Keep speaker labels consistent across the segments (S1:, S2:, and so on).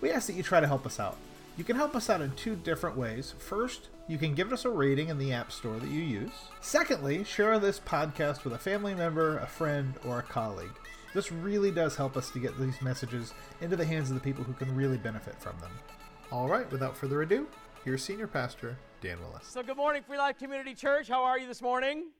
S1: we ask that you try to help us out. You can help us out in two different ways. First, you can give us a rating in the App Store that you use. Secondly, share this podcast with a family member, a friend, or a colleague. This really does help us to get these messages into the hands of the people who can really benefit from them. All right, without further ado, here's Senior Pastor Dan Willis.
S2: So, good morning, Free Life Community Church. How are you this morning?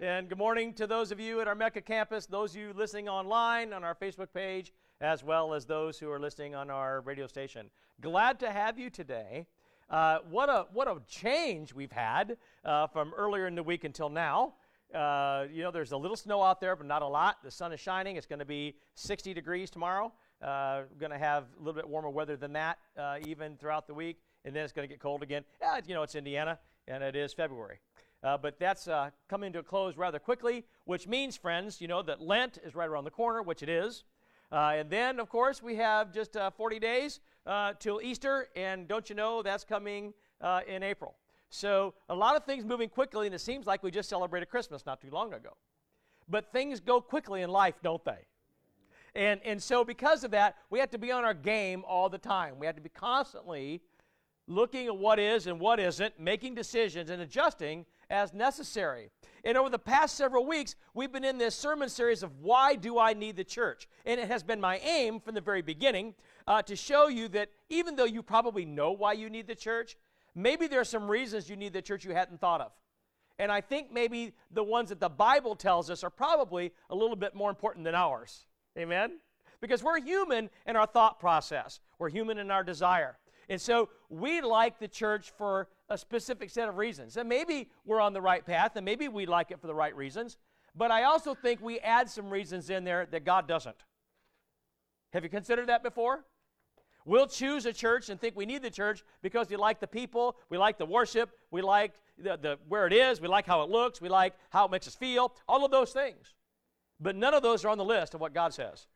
S2: And good morning to those of you at our Mecca campus, those of you listening online on our Facebook page, as well as those who are listening on our radio station. Glad to have you today. Uh, what, a, what a change we've had uh, from earlier in the week until now. Uh, you know, there's a little snow out there, but not a lot. The sun is shining. It's going to be 60 degrees tomorrow. Uh, going to have a little bit warmer weather than that uh, even throughout the week, and then it's going to get cold again. Yeah, you know, it's Indiana, and it is February. Uh, but that's uh, coming to a close rather quickly, which means, friends, you know, that Lent is right around the corner, which it is. Uh, and then, of course, we have just uh, 40 days uh, till Easter, and don't you know that's coming uh, in April. So a lot of things moving quickly, and it seems like we just celebrated Christmas not too long ago. But things go quickly in life, don't they? And, and so, because of that, we have to be on our game all the time. We have to be constantly looking at what is and what isn't, making decisions and adjusting as necessary. And over the past several weeks, we've been in this sermon series of Why Do I Need the Church? And it has been my aim from the very beginning uh, to show you that even though you probably know why you need the church, maybe there are some reasons you need the church you hadn't thought of. And I think maybe the ones that the Bible tells us are probably a little bit more important than ours. Amen? Because we're human in our thought process, we're human in our desire. And so we like the church for a specific set of reasons. And maybe we're on the right path, and maybe we like it for the right reasons. But I also think we add some reasons in there that God doesn't. Have you considered that before? We'll choose a church and think we need the church because we like the people, we like the worship, we like the, the, where it is, we like how it looks, we like how it makes us feel, all of those things. But none of those are on the list of what God says.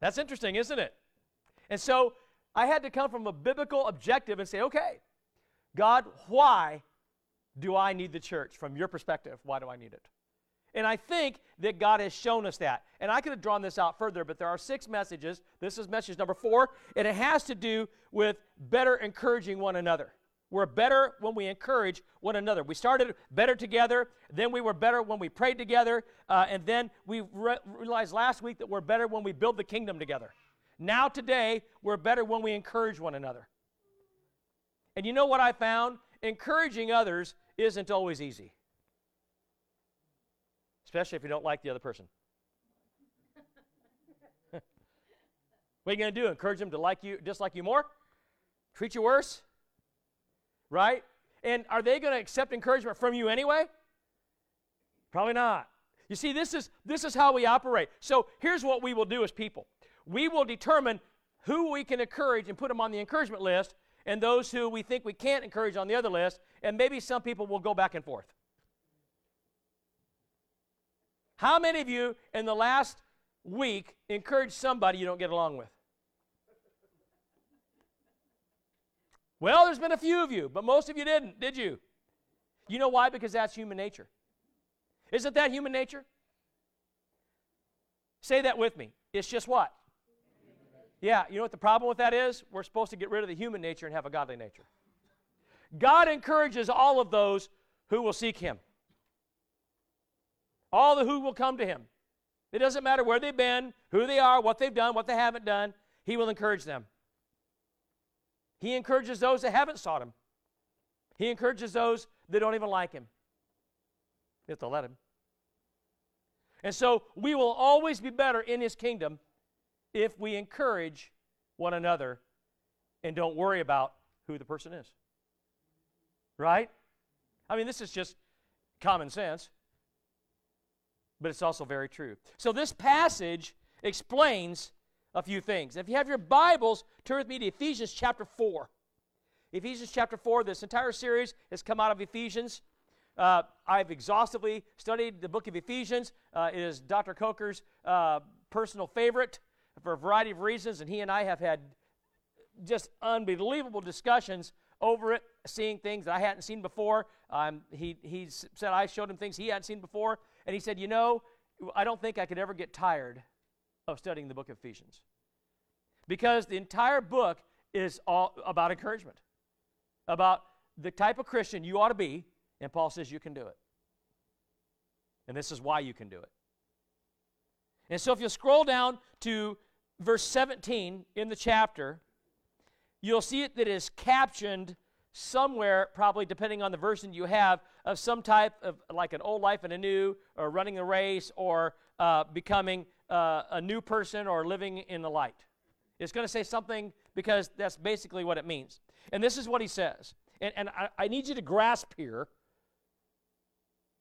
S2: That's interesting, isn't it? And so I had to come from a biblical objective and say, okay, God, why do I need the church? From your perspective, why do I need it? And I think that God has shown us that. And I could have drawn this out further, but there are six messages. This is message number four, and it has to do with better encouraging one another. We're better when we encourage one another. We started better together, then we were better when we prayed together, uh, and then we re- realized last week that we're better when we build the kingdom together. Now, today, we're better when we encourage one another. And you know what I found? Encouraging others isn't always easy, especially if you don't like the other person. what are you going to do? Encourage them to like you, dislike you more? Treat you worse? Right? And are they going to accept encouragement from you anyway? Probably not. You see, this is this is how we operate. So here's what we will do as people we will determine who we can encourage and put them on the encouragement list, and those who we think we can't encourage on the other list, and maybe some people will go back and forth. How many of you in the last week encouraged somebody you don't get along with? Well, there's been a few of you, but most of you didn't, did you? You know why? Because that's human nature. Isn't that human nature? Say that with me. It's just what? Yeah, you know what the problem with that is? We're supposed to get rid of the human nature and have a godly nature. God encourages all of those who will seek Him, all the who will come to Him. It doesn't matter where they've been, who they are, what they've done, what they haven't done, He will encourage them. He encourages those that haven't sought Him, He encourages those that don't even like Him. You have to let Him. And so we will always be better in His kingdom if we encourage one another and don't worry about who the person is. Right? I mean, this is just common sense, but it's also very true. So, this passage explains a few things. If you have your Bibles, turn with me to Ephesians chapter 4. Ephesians chapter 4, this entire series has come out of Ephesians. Uh, I've exhaustively studied the book of Ephesians. Uh, it is Dr. Coker's uh, personal favorite for a variety of reasons, and he and I have had just unbelievable discussions over it, seeing things that I hadn't seen before. Um, he, he said I showed him things he hadn't seen before, and he said, You know, I don't think I could ever get tired of studying the book of Ephesians. Because the entire book is all about encouragement, about the type of Christian you ought to be, and Paul says you can do it. And this is why you can do it. And so if you scroll down to verse 17 in the chapter, you'll see it that is captioned somewhere, probably depending on the version you have, of some type of like an old life and a new, or running a race, or uh, becoming uh, a new person, or living in the light. It's going to say something because that's basically what it means. And this is what he says. And, and I, I need you to grasp here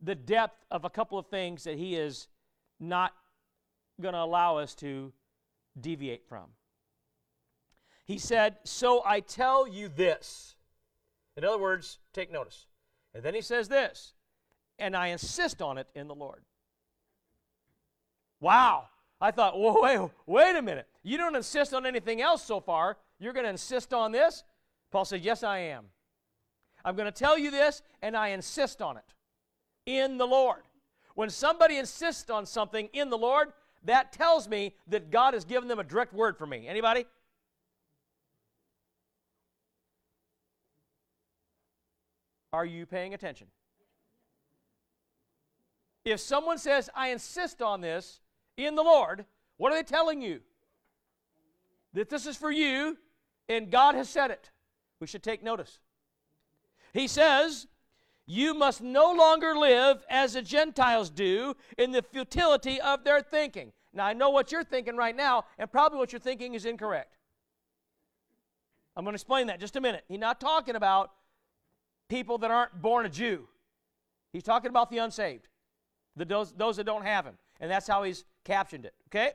S2: the depth of a couple of things that he is not going to allow us to deviate from. He said, So I tell you this. In other words, take notice. And then he says this, and I insist on it in the Lord. Wow. I thought, whoa, wait, wait a minute. You don't insist on anything else so far. You're going to insist on this? Paul said, Yes, I am. I'm going to tell you this, and I insist on it in the Lord. When somebody insists on something in the Lord, that tells me that God has given them a direct word for me. Anybody? Are you paying attention? If someone says, I insist on this in the Lord, what are they telling you? That this is for you and God has said it. We should take notice. He says, You must no longer live as the Gentiles do in the futility of their thinking. Now, I know what you're thinking right now, and probably what you're thinking is incorrect. I'm going to explain that just a minute. He's not talking about people that aren't born a Jew, he's talking about the unsaved, the, those, those that don't have him. And that's how he's captioned it, okay?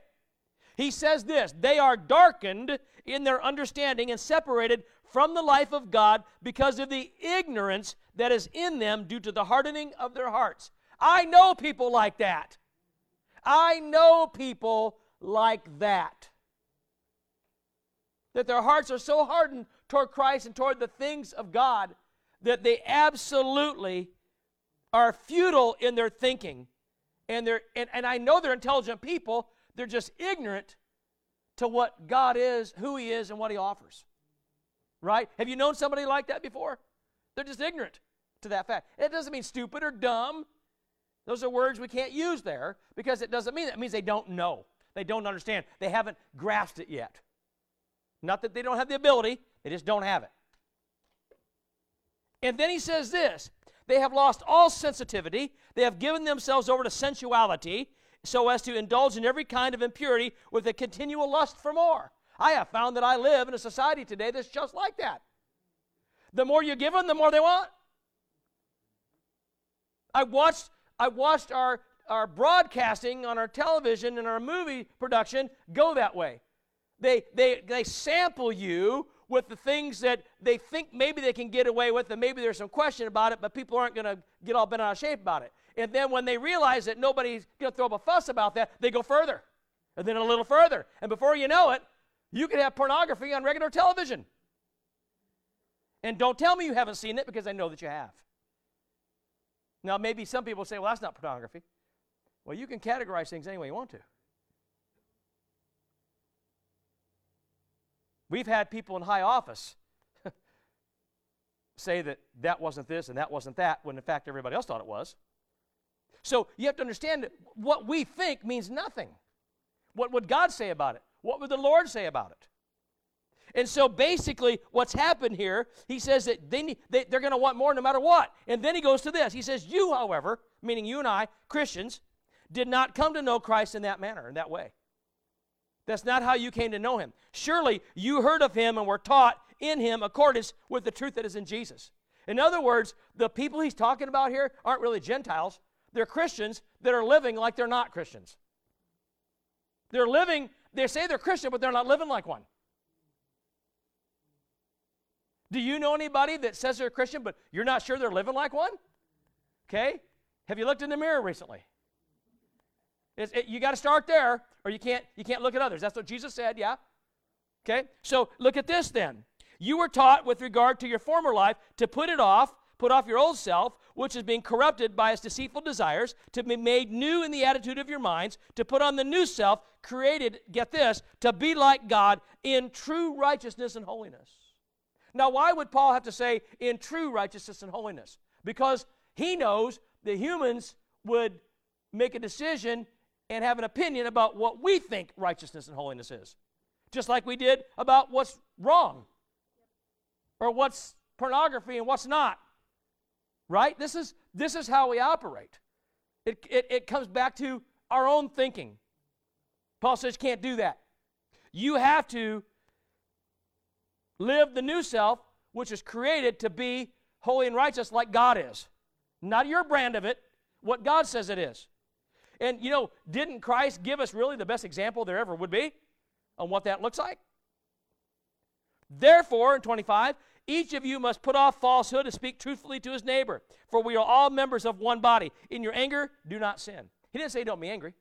S2: He says this they are darkened in their understanding and separated from the life of God because of the ignorance that is in them due to the hardening of their hearts. I know people like that. I know people like that. That their hearts are so hardened toward Christ and toward the things of God that they absolutely are futile in their thinking. And, they're, and, and I know they're intelligent people, they're just ignorant to what God is, who He is, and what He offers. Right? Have you known somebody like that before? They're just ignorant to that fact. It doesn't mean stupid or dumb. Those are words we can't use there because it doesn't mean that. It means they don't know. They don't understand. They haven't grasped it yet. Not that they don't have the ability, they just don't have it. And then he says this they have lost all sensitivity, they have given themselves over to sensuality so as to indulge in every kind of impurity with a continual lust for more. I have found that I live in a society today that's just like that. The more you give them, the more they want. I watched I watched our, our broadcasting on our television and our movie production go that way. They, they, they sample you with the things that they think maybe they can get away with, and maybe there's some question about it, but people aren't going to get all bent out of shape about it. And then when they realize that nobody's going to throw up a fuss about that, they go further, and then a little further. And before you know it, you could have pornography on regular television. And don't tell me you haven't seen it because I know that you have. Now, maybe some people say, well, that's not pornography. Well, you can categorize things any way you want to. We've had people in high office say that that wasn't this and that wasn't that, when in fact everybody else thought it was. So you have to understand that what we think means nothing. What would God say about it? What would the Lord say about it? And so basically, what's happened here, he says that they, need, they, they're going to want more no matter what. And then he goes to this. He says, You, however, meaning you and I, Christians, did not come to know Christ in that manner, in that way. That's not how you came to know him. Surely you heard of him and were taught in him accordance with the truth that is in Jesus. In other words, the people he's talking about here aren't really Gentiles, they're Christians that are living like they're not Christians. They're living they say they're Christian, but they're not living like one. Do you know anybody that says they're a Christian, but you're not sure they're living like one? Okay? Have you looked in the mirror recently? It, you got to start there, or you can't you can't look at others. That's what Jesus said. Yeah. Okay. So look at this then. You were taught with regard to your former life to put it off, put off your old self, which is being corrupted by its deceitful desires, to be made new in the attitude of your minds, to put on the new self, created, get this, to be like God in true righteousness and holiness. Now, why would Paul have to say in true righteousness and holiness? Because he knows that humans would make a decision and have an opinion about what we think righteousness and holiness is, just like we did about what's wrong or what's pornography and what's not. Right? This is, this is how we operate. It, it, it comes back to our own thinking. Paul says can't do that. You have to live the new self, which is created to be holy and righteous like God is. Not your brand of it, what God says it is. And you know, didn't Christ give us really the best example there ever would be on what that looks like? Therefore, in 25, each of you must put off falsehood and speak truthfully to his neighbor, for we are all members of one body. In your anger, do not sin. He didn't say don't be angry.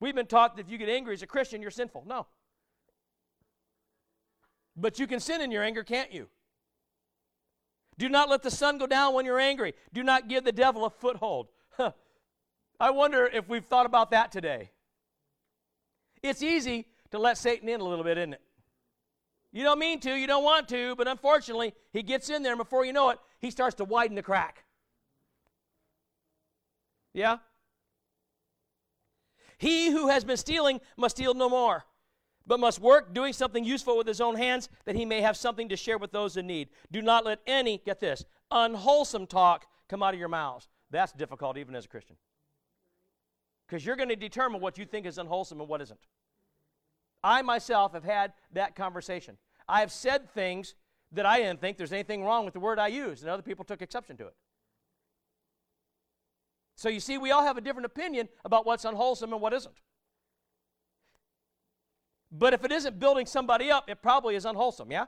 S2: We've been taught that if you get angry as a Christian, you're sinful. No. But you can sin in your anger, can't you? Do not let the sun go down when you're angry. Do not give the devil a foothold. I wonder if we've thought about that today. It's easy to let Satan in a little bit, isn't it? You don't mean to, you don't want to, but unfortunately, he gets in there, and before you know it, he starts to widen the crack. Yeah? He who has been stealing must steal no more, but must work doing something useful with his own hands that he may have something to share with those in need. Do not let any, get this, unwholesome talk come out of your mouths. That's difficult even as a Christian. Because you're going to determine what you think is unwholesome and what isn't. I myself have had that conversation. I have said things that I didn't think there's anything wrong with the word I used, and other people took exception to it. So you see, we all have a different opinion about what's unwholesome and what isn't. But if it isn't building somebody up, it probably is unwholesome, yeah?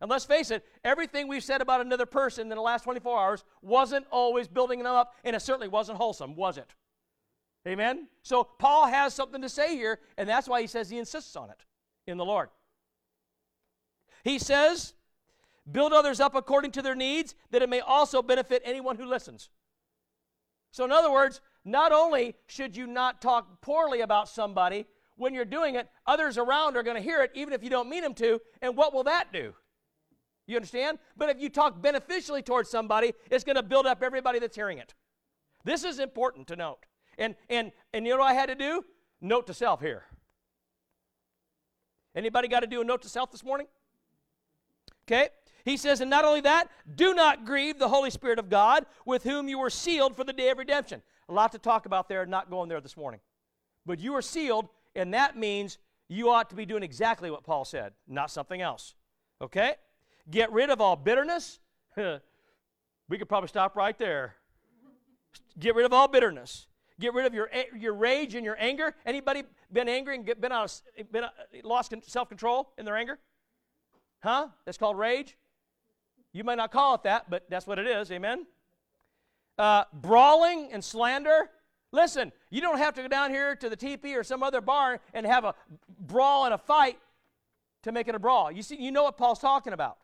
S2: And let's face it, everything we've said about another person in the last 24 hours wasn't always building them up, and it certainly wasn't wholesome, was it? Amen? So Paul has something to say here, and that's why he says he insists on it in the Lord. He says, build others up according to their needs, that it may also benefit anyone who listens. So, in other words, not only should you not talk poorly about somebody, when you're doing it, others around are going to hear it, even if you don't mean them to. And what will that do? You understand? But if you talk beneficially towards somebody, it's going to build up everybody that's hearing it. This is important to note. And, and, and you know what I had to do? Note to self here. Anybody got to do a note to self this morning? Okay? He says, and not only that, do not grieve the Holy Spirit of God, with whom you were sealed for the day of redemption. A lot to talk about there, not going there this morning. But you are sealed, and that means you ought to be doing exactly what Paul said, not something else. Okay? Get rid of all bitterness. we could probably stop right there. Get rid of all bitterness. Get rid of your, your rage and your anger. Anybody been angry and been, out of, been uh, lost self control in their anger? Huh? That's called rage. You might not call it that, but that's what it is. Amen. Uh, brawling and slander. Listen, you don't have to go down here to the teepee or some other bar and have a brawl and a fight to make it a brawl. You see, you know what Paul's talking about.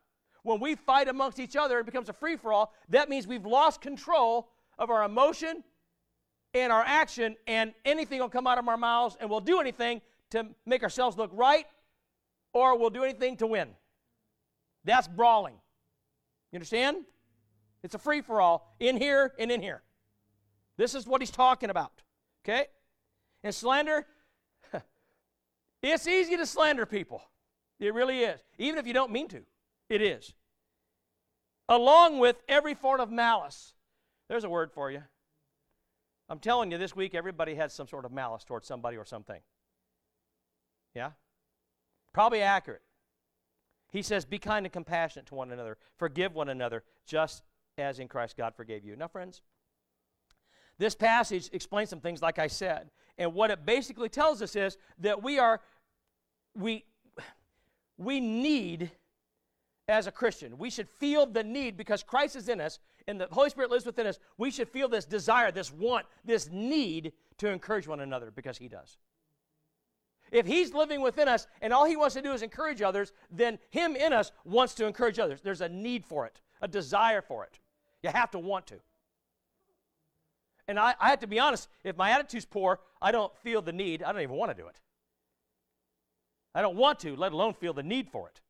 S2: When we fight amongst each other, it becomes a free for all. That means we've lost control of our emotion and our action, and anything will come out of our mouths, and we'll do anything to make ourselves look right, or we'll do anything to win. That's brawling. You understand? It's a free for all in here and in here. This is what he's talking about. Okay? And slander, it's easy to slander people. It really is. Even if you don't mean to, it is. Along with every form of malice. There's a word for you. I'm telling you, this week everybody has some sort of malice towards somebody or something. Yeah? Probably accurate. He says, Be kind and compassionate to one another, forgive one another, just as in Christ God forgave you. Now, friends, this passage explains some things, like I said. And what it basically tells us is that we are we, we need as a Christian. We should feel the need because Christ is in us and the Holy Spirit lives within us. We should feel this desire, this want, this need to encourage one another because He does. If He's living within us and all He wants to do is encourage others, then Him in us wants to encourage others. There's a need for it, a desire for it. You have to want to. And I, I have to be honest, if my attitude's poor, I don't feel the need. I don't even want to do it. I don't want to, let alone feel the need for it.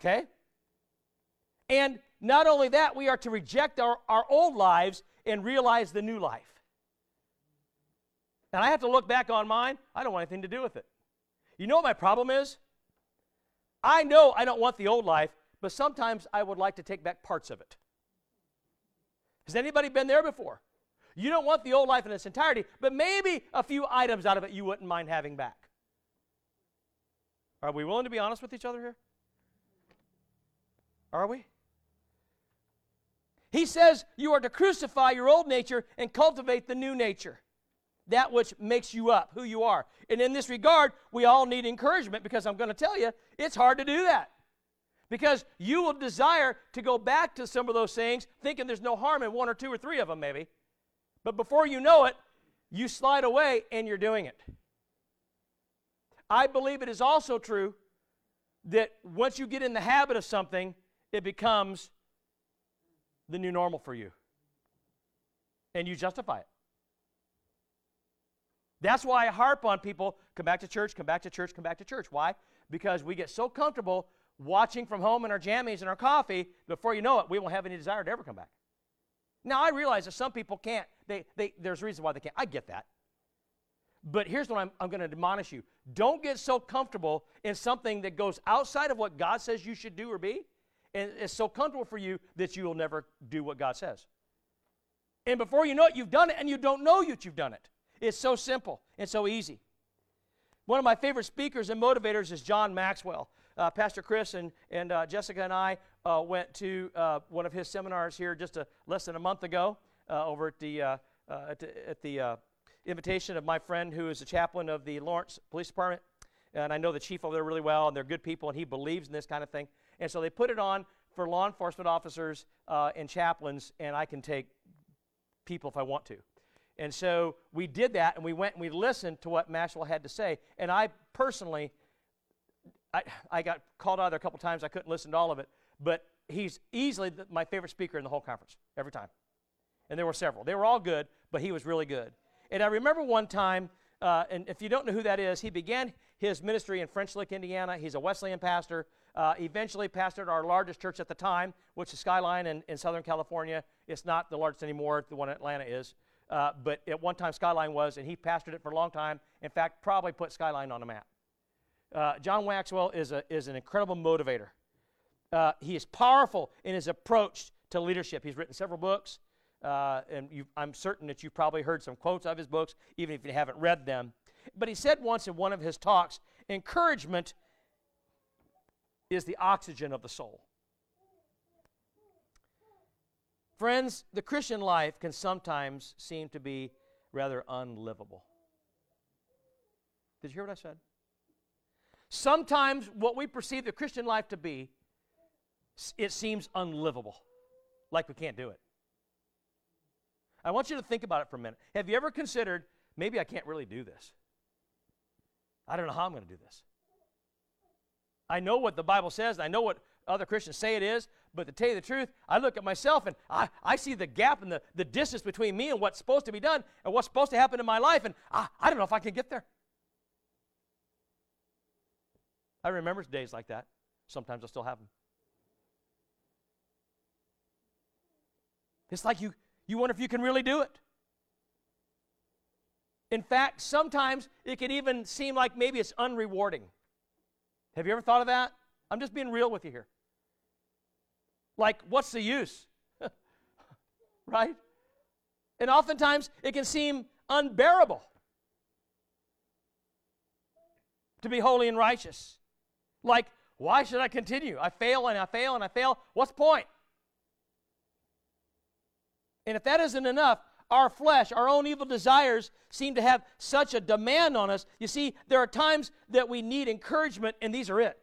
S2: Okay? And not only that, we are to reject our, our old lives and realize the new life. And I have to look back on mine. I don't want anything to do with it. You know what my problem is? I know I don't want the old life, but sometimes I would like to take back parts of it. Has anybody been there before? You don't want the old life in its entirety, but maybe a few items out of it you wouldn't mind having back. Are we willing to be honest with each other here? Are we? He says you are to crucify your old nature and cultivate the new nature, that which makes you up, who you are. And in this regard, we all need encouragement because I'm going to tell you, it's hard to do that. Because you will desire to go back to some of those things thinking there's no harm in one or two or three of them, maybe. But before you know it, you slide away and you're doing it. I believe it is also true that once you get in the habit of something, it becomes the new normal for you. And you justify it. That's why I harp on people come back to church, come back to church, come back to church. Why? Because we get so comfortable watching from home in our jammies and our coffee, before you know it, we won't have any desire to ever come back. Now, I realize that some people can't. They, they, there's a reason why they can't. I get that. But here's what I'm, I'm going to admonish you don't get so comfortable in something that goes outside of what God says you should do or be and it's so comfortable for you that you will never do what God says. And before you know it, you've done it and you don't know that you've done it. It's so simple and so easy. One of my favorite speakers and motivators is John Maxwell. Uh, Pastor Chris and, and uh, Jessica and I uh, went to uh, one of his seminars here just a, less than a month ago uh, over at the, uh, at the, at the invitation of my friend who is the chaplain of the Lawrence Police Department. And I know the chief over there really well, and they're good people, and he believes in this kind of thing. And so they put it on for law enforcement officers uh, and chaplains, and I can take people if I want to. And so we did that, and we went and we listened to what Maxwell had to say. And I personally, I, I got called out there a couple times. I couldn't listen to all of it, but he's easily the, my favorite speaker in the whole conference every time. And there were several. They were all good, but he was really good. And I remember one time, uh, and if you don't know who that is, he began his ministry in French Lick, Indiana. He's a Wesleyan pastor. Uh, eventually pastored our largest church at the time, which is Skyline in, in Southern California. It's not the largest anymore, the one in Atlanta is. Uh, but at one time, Skyline was, and he pastored it for a long time. In fact, probably put Skyline on the map. Uh, John Maxwell is, a, is an incredible motivator. Uh, he is powerful in his approach to leadership. He's written several books, uh, and I'm certain that you've probably heard some quotes of his books, even if you haven't read them. But he said once in one of his talks encouragement is the oxygen of the soul. Friends, the Christian life can sometimes seem to be rather unlivable. Did you hear what I said? Sometimes what we perceive the Christian life to be, it seems unlivable, like we can't do it. I want you to think about it for a minute. Have you ever considered maybe I can't really do this? I don't know how I'm going to do this. I know what the Bible says, I know what other Christians say it is, but to tell you the truth, I look at myself and I, I see the gap and the, the distance between me and what's supposed to be done and what's supposed to happen in my life, and I, I don't know if I can get there. I remember days like that. Sometimes I still have them. It's like you, you wonder if you can really do it. In fact, sometimes it can even seem like maybe it's unrewarding. Have you ever thought of that? I'm just being real with you here. Like, what's the use? right? And oftentimes it can seem unbearable to be holy and righteous. Like, why should I continue? I fail and I fail and I fail. What's point? And if that isn't enough, our flesh, our own evil desires seem to have such a demand on us. You see, there are times that we need encouragement, and these are it.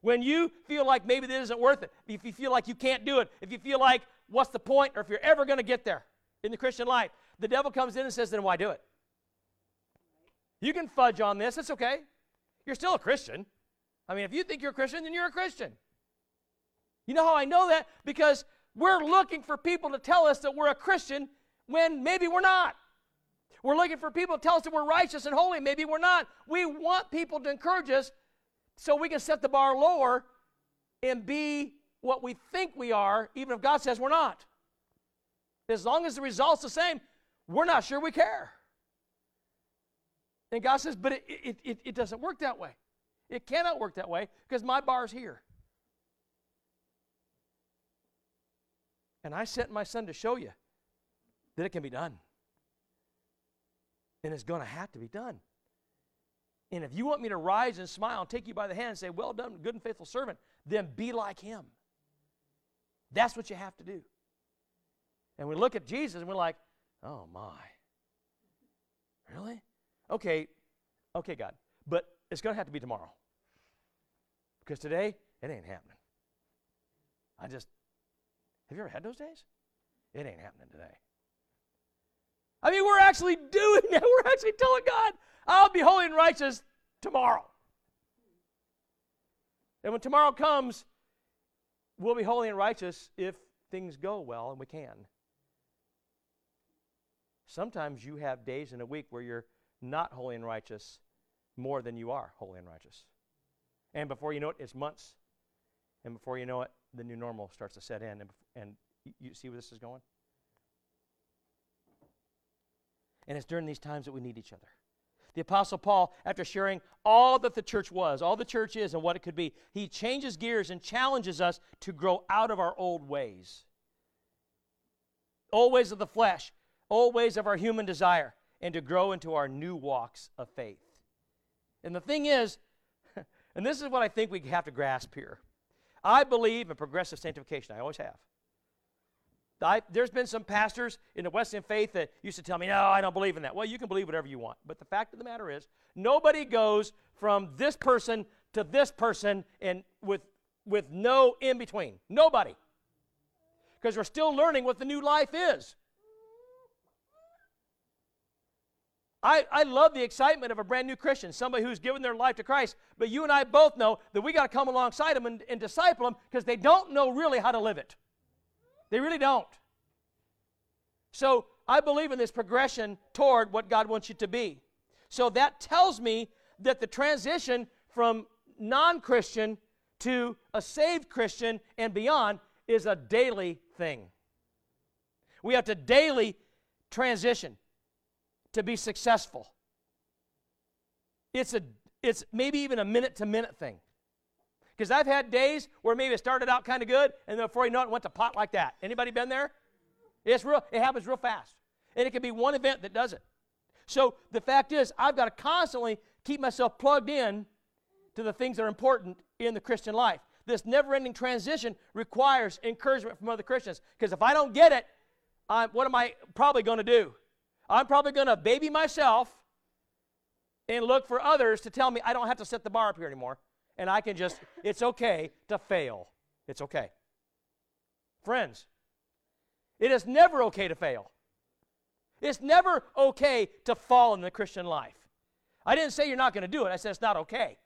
S2: When you feel like maybe this isn't worth it, if you feel like you can't do it, if you feel like what's the point, or if you're ever going to get there in the Christian life, the devil comes in and says, then why do it? You can fudge on this, it's okay. You're still a Christian. I mean, if you think you're a Christian, then you're a Christian. You know how I know that? Because we're looking for people to tell us that we're a Christian when maybe we're not. We're looking for people to tell us that we're righteous and holy. Maybe we're not. We want people to encourage us so we can set the bar lower and be what we think we are, even if God says we're not. As long as the result's the same, we're not sure we care. And God says, but it, it, it, it doesn't work that way. It cannot work that way because my bar's here. And I sent my son to show you that it can be done. And it's going to have to be done. And if you want me to rise and smile and take you by the hand and say, Well done, good and faithful servant, then be like him. That's what you have to do. And we look at Jesus and we're like, Oh my. Really? Okay, okay, God. But it's going to have to be tomorrow. Because today, it ain't happening. I just, have you ever had those days? It ain't happening today. I mean, we're actually doing that. We're actually telling God, I'll be holy and righteous tomorrow. And when tomorrow comes, we'll be holy and righteous if things go well and we can. Sometimes you have days in a week where you're not holy and righteous more than you are holy and righteous. And before you know it, it's months. And before you know it, the new normal starts to set in. And, and you see where this is going? And it's during these times that we need each other. The Apostle Paul, after sharing all that the church was, all the church is, and what it could be, he changes gears and challenges us to grow out of our old ways. Old ways of the flesh, old ways of our human desire, and to grow into our new walks of faith. And the thing is, and this is what I think we have to grasp here I believe in progressive sanctification. I always have. I, there's been some pastors in the Wesleyan faith that used to tell me, no, I don't believe in that. Well, you can believe whatever you want. But the fact of the matter is, nobody goes from this person to this person and with, with no in between. Nobody. Because we're still learning what the new life is. I, I love the excitement of a brand new Christian, somebody who's given their life to Christ. But you and I both know that we got to come alongside them and, and disciple them because they don't know really how to live it. They really don't. So I believe in this progression toward what God wants you to be. So that tells me that the transition from non Christian to a saved Christian and beyond is a daily thing. We have to daily transition to be successful. It's a it's maybe even a minute to minute thing. Because I've had days where maybe it started out kind of good, and then before you know it, it went to pot like that. Anybody been there? It's real, it happens real fast. And it can be one event that does it. So the fact is, I've got to constantly keep myself plugged in to the things that are important in the Christian life. This never ending transition requires encouragement from other Christians. Because if I don't get it, I'm, what am I probably going to do? I'm probably going to baby myself and look for others to tell me I don't have to set the bar up here anymore. And I can just, it's okay to fail. It's okay. Friends, it is never okay to fail. It's never okay to fall in the Christian life. I didn't say you're not going to do it, I said it's not okay.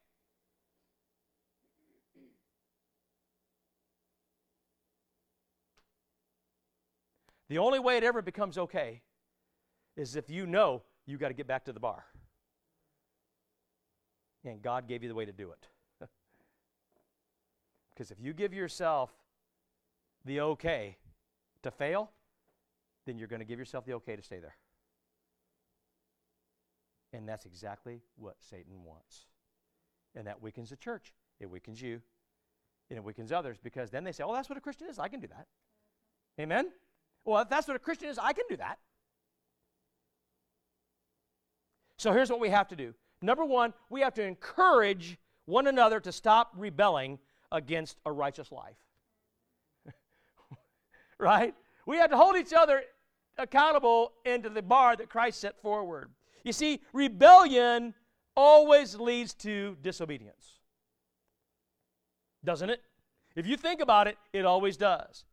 S2: The only way it ever becomes okay is if you know you got to get back to the bar. And God gave you the way to do it. because if you give yourself the okay to fail, then you're going to give yourself the okay to stay there. And that's exactly what Satan wants. And that weakens the church. It weakens you. And it weakens others because then they say, oh, that's what a Christian is. I can do that. Amen? Well, if that's what a Christian is, I can do that. So here's what we have to do. Number one, we have to encourage one another to stop rebelling against a righteous life. right? We have to hold each other accountable into the bar that Christ set forward. You see, rebellion always leads to disobedience. Doesn't it? If you think about it, it always does.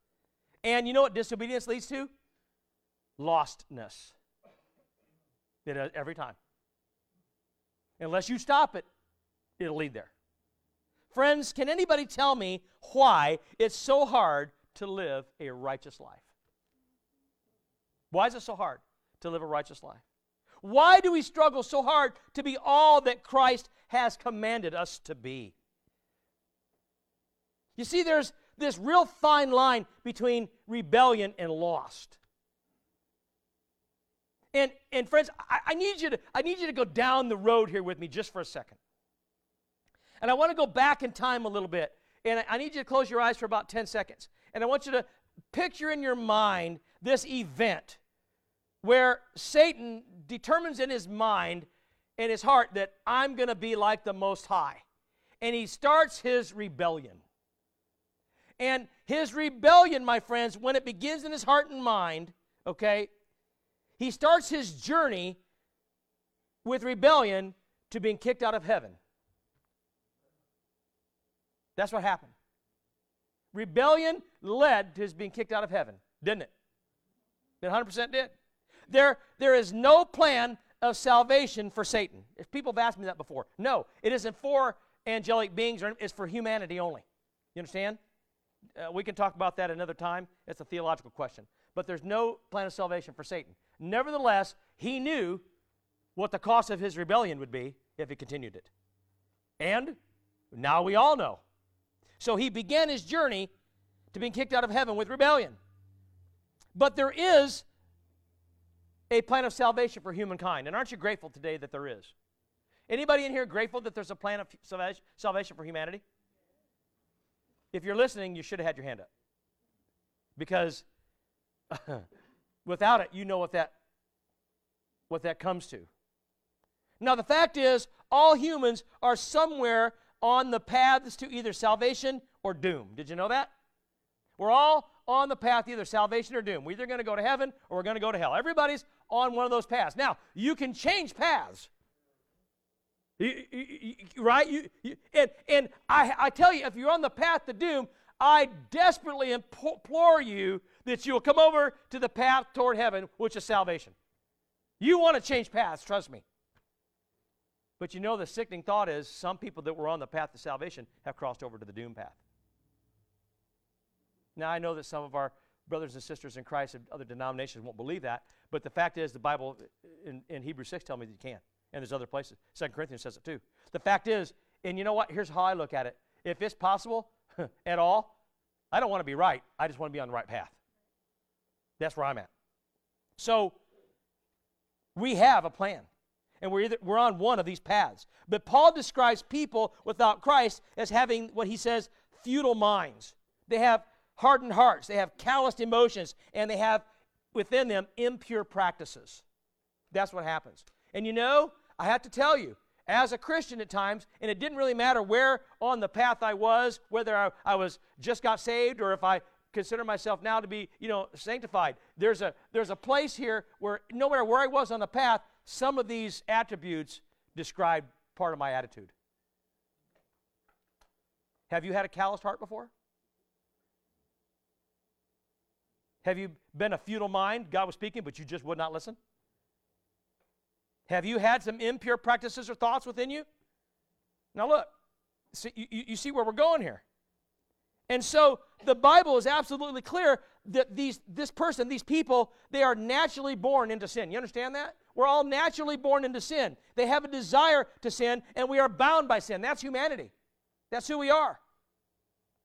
S2: And you know what disobedience leads to? Lostness. It every time. Unless you stop it, it'll lead there. Friends, can anybody tell me why it's so hard to live a righteous life? Why is it so hard to live a righteous life? Why do we struggle so hard to be all that Christ has commanded us to be? You see, there's this real fine line between rebellion and lost. And, and friends, I, I, need you to, I need you to go down the road here with me just for a second. And I want to go back in time a little bit. And I, I need you to close your eyes for about 10 seconds. And I want you to picture in your mind this event where Satan determines in his mind and his heart that I'm going to be like the Most High. And he starts his rebellion. And his rebellion, my friends, when it begins in his heart and mind, okay, he starts his journey with rebellion to being kicked out of heaven. That's what happened. Rebellion led to his being kicked out of heaven, didn't it? It 100% did. There, there is no plan of salvation for Satan. If people have asked me that before, no, it isn't for angelic beings, it's for humanity only. You understand? Uh, we can talk about that another time. It's a theological question. But there's no plan of salvation for Satan. Nevertheless, he knew what the cost of his rebellion would be if he continued it. And now we all know. So he began his journey to being kicked out of heaven with rebellion. But there is a plan of salvation for humankind. And aren't you grateful today that there is? Anybody in here grateful that there's a plan of salvation for humanity? If you're listening, you should have had your hand up. Because without it, you know what that what that comes to. Now the fact is, all humans are somewhere on the paths to either salvation or doom. Did you know that? We're all on the path either salvation or doom. We're either going to go to heaven or we're going to go to hell. Everybody's on one of those paths. Now, you can change paths. You, you, you, right? and and I, I tell you, if you're on the path to doom, I desperately implore you that you will come over to the path toward heaven, which is salvation. You want to change paths, trust me. But you know, the sickening thought is some people that were on the path to salvation have crossed over to the doom path. Now, I know that some of our brothers and sisters in Christ of other denominations won't believe that, but the fact is, the Bible in, in Hebrews 6 tells me that you can. And there's other places. Second Corinthians says it too. The fact is, and you know what? Here's how I look at it. If it's possible at all, I don't want to be right. I just want to be on the right path. That's where I'm at. So, we have a plan. And we're, either, we're on one of these paths. But Paul describes people without Christ as having what he says futile minds. They have hardened hearts, they have calloused emotions, and they have within them impure practices. That's what happens. And you know, I have to tell you, as a Christian at times, and it didn't really matter where on the path I was, whether I, I was just got saved or if I consider myself now to be, you know, sanctified. There's a there's a place here where no matter where I was on the path, some of these attributes describe part of my attitude. Have you had a calloused heart before? Have you been a futile mind? God was speaking, but you just would not listen? Have you had some impure practices or thoughts within you? Now, look, see, you, you see where we're going here. And so the Bible is absolutely clear that these, this person, these people, they are naturally born into sin. You understand that? We're all naturally born into sin. They have a desire to sin, and we are bound by sin. That's humanity. That's who we are.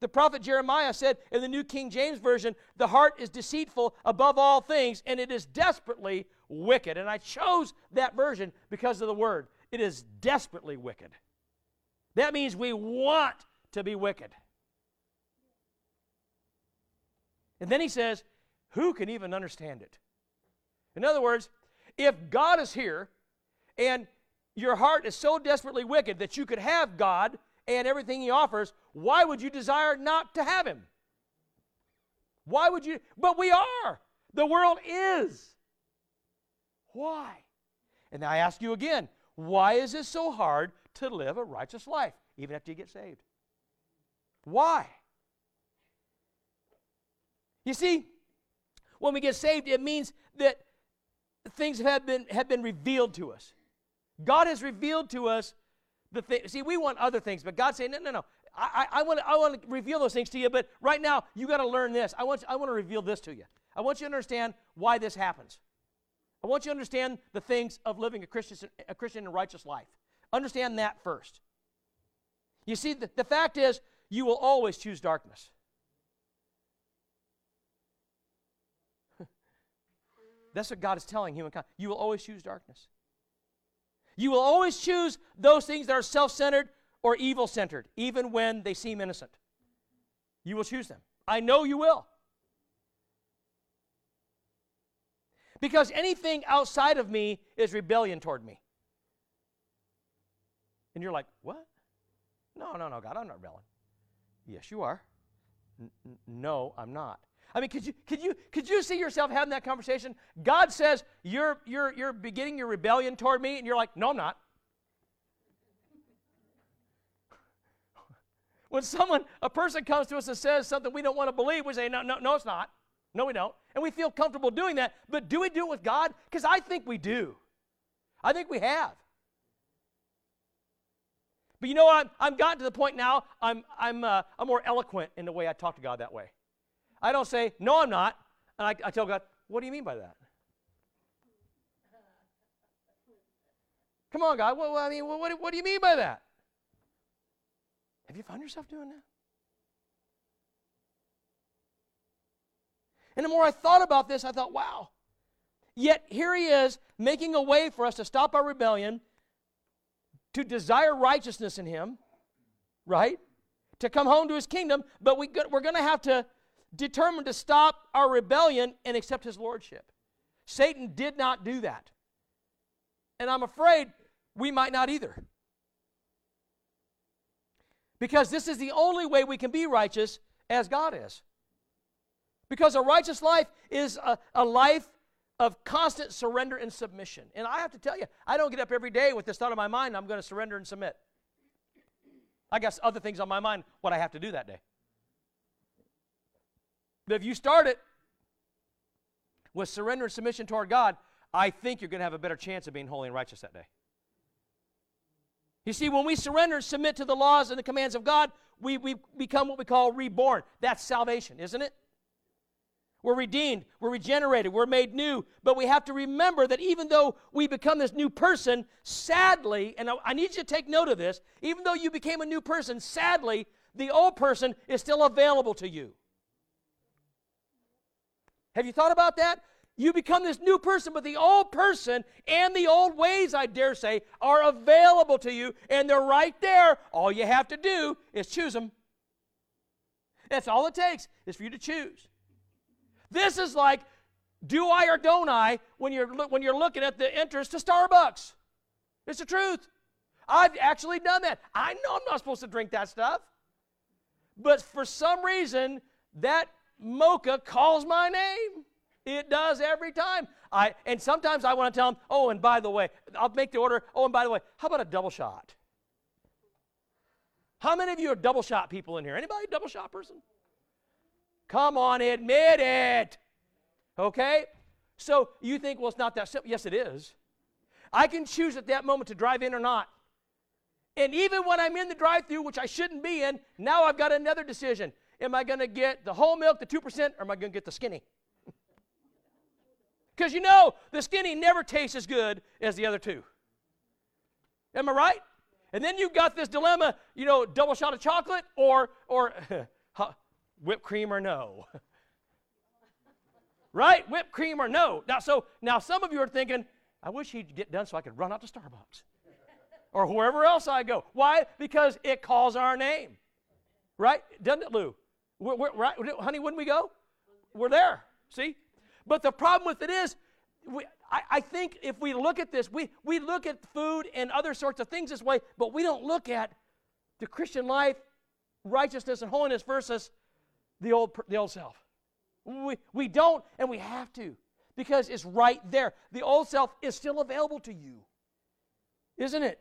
S2: The prophet Jeremiah said in the New King James Version, the heart is deceitful above all things, and it is desperately wicked. And I chose that version because of the word. It is desperately wicked. That means we want to be wicked. And then he says, Who can even understand it? In other words, if God is here and your heart is so desperately wicked that you could have God and everything He offers, why would you desire not to have Him? Why would you? But we are. The world is. Why? And I ask you again, why is it so hard to live a righteous life, even after you get saved? Why? You see, when we get saved, it means that things have been, have been revealed to us. God has revealed to us the thing. See, we want other things, but God's saying, no, no, no. I, I, want to, I want to reveal those things to you, but right now, you got to learn this. I want, I want to reveal this to you. I want you to understand why this happens. I want you to understand the things of living a Christian, a Christian and righteous life. Understand that first. You see, the, the fact is, you will always choose darkness. That's what God is telling humankind. You will always choose darkness. You will always choose those things that are self centered or evil centered, even when they seem innocent. You will choose them. I know you will. Because anything outside of me is rebellion toward me. And you're like, what? No, no, no, God, I'm not rebelling. Yes, you are. N- no, I'm not. I mean, could you, could, you, could you see yourself having that conversation? God says, you're, you're, you're beginning your rebellion toward me, and you're like, No, I'm not. when someone, a person comes to us and says something we don't want to believe, we say, No, no, no, it's not. No, we don't. And we feel comfortable doing that. But do we do it with God? Because I think we do. I think we have. But you know? I'm, I'm gotten to the point now, I'm, I'm, uh, I'm more eloquent in the way I talk to God that way. I don't say, no, I'm not. And I, I tell God, what do you mean by that? Come on, God. What, I mean, what, what do you mean by that? Have you found yourself doing that? And the more I thought about this, I thought, wow. Yet here he is making a way for us to stop our rebellion, to desire righteousness in him, right? To come home to his kingdom, but we, we're going to have to determined to stop our rebellion and accept his lordship. Satan did not do that. And I'm afraid we might not either. Because this is the only way we can be righteous as God is. Because a righteous life is a, a life of constant surrender and submission. And I have to tell you, I don't get up every day with this thought in my mind, I'm going to surrender and submit. I got other things on my mind, what I have to do that day. But if you start it with surrender and submission toward God, I think you're going to have a better chance of being holy and righteous that day. You see, when we surrender and submit to the laws and the commands of God, we, we become what we call reborn. That's salvation, isn't it? We're redeemed, we're regenerated, we're made new. But we have to remember that even though we become this new person, sadly, and I need you to take note of this, even though you became a new person, sadly, the old person is still available to you. Have you thought about that? You become this new person, but the old person and the old ways, I dare say, are available to you, and they're right there. All you have to do is choose them. That's all it takes is for you to choose. This is like, do I or don't I when you're when you're looking at the entrance to Starbucks? It's the truth. I've actually done that. I know I'm not supposed to drink that stuff, but for some reason that mocha calls my name. It does every time. I and sometimes I want to tell them, "Oh, and by the way, I'll make the order. Oh, and by the way, how about a double shot?" How many of you are double shot people in here? Anybody double shot person? Come on, admit it. Okay? So you think, well, it's not that simple. Yes, it is. I can choose at that moment to drive in or not. And even when I'm in the drive through, which I shouldn't be in, now I've got another decision. Am I going to get the whole milk, the 2%, or am I going to get the skinny? Because you know, the skinny never tastes as good as the other two. Am I right? And then you've got this dilemma, you know, double shot of chocolate or, or whipped cream or no. right? Whipped cream or no. Now, so now some of you are thinking, I wish he'd get done so I could run out to Starbucks or wherever else I go. Why? Because it calls our name. Right? Doesn't it, Lou? We're, we're, right, honey, when we go, we're there. See? But the problem with it is, we, I, I, think if we look at this, we, we look at food and other sorts of things this way, but we don't look at the Christian life, righteousness, and holiness versus the old, the old self. We, we don't, and we have to because it's right there. The old self is still available to you, isn't it?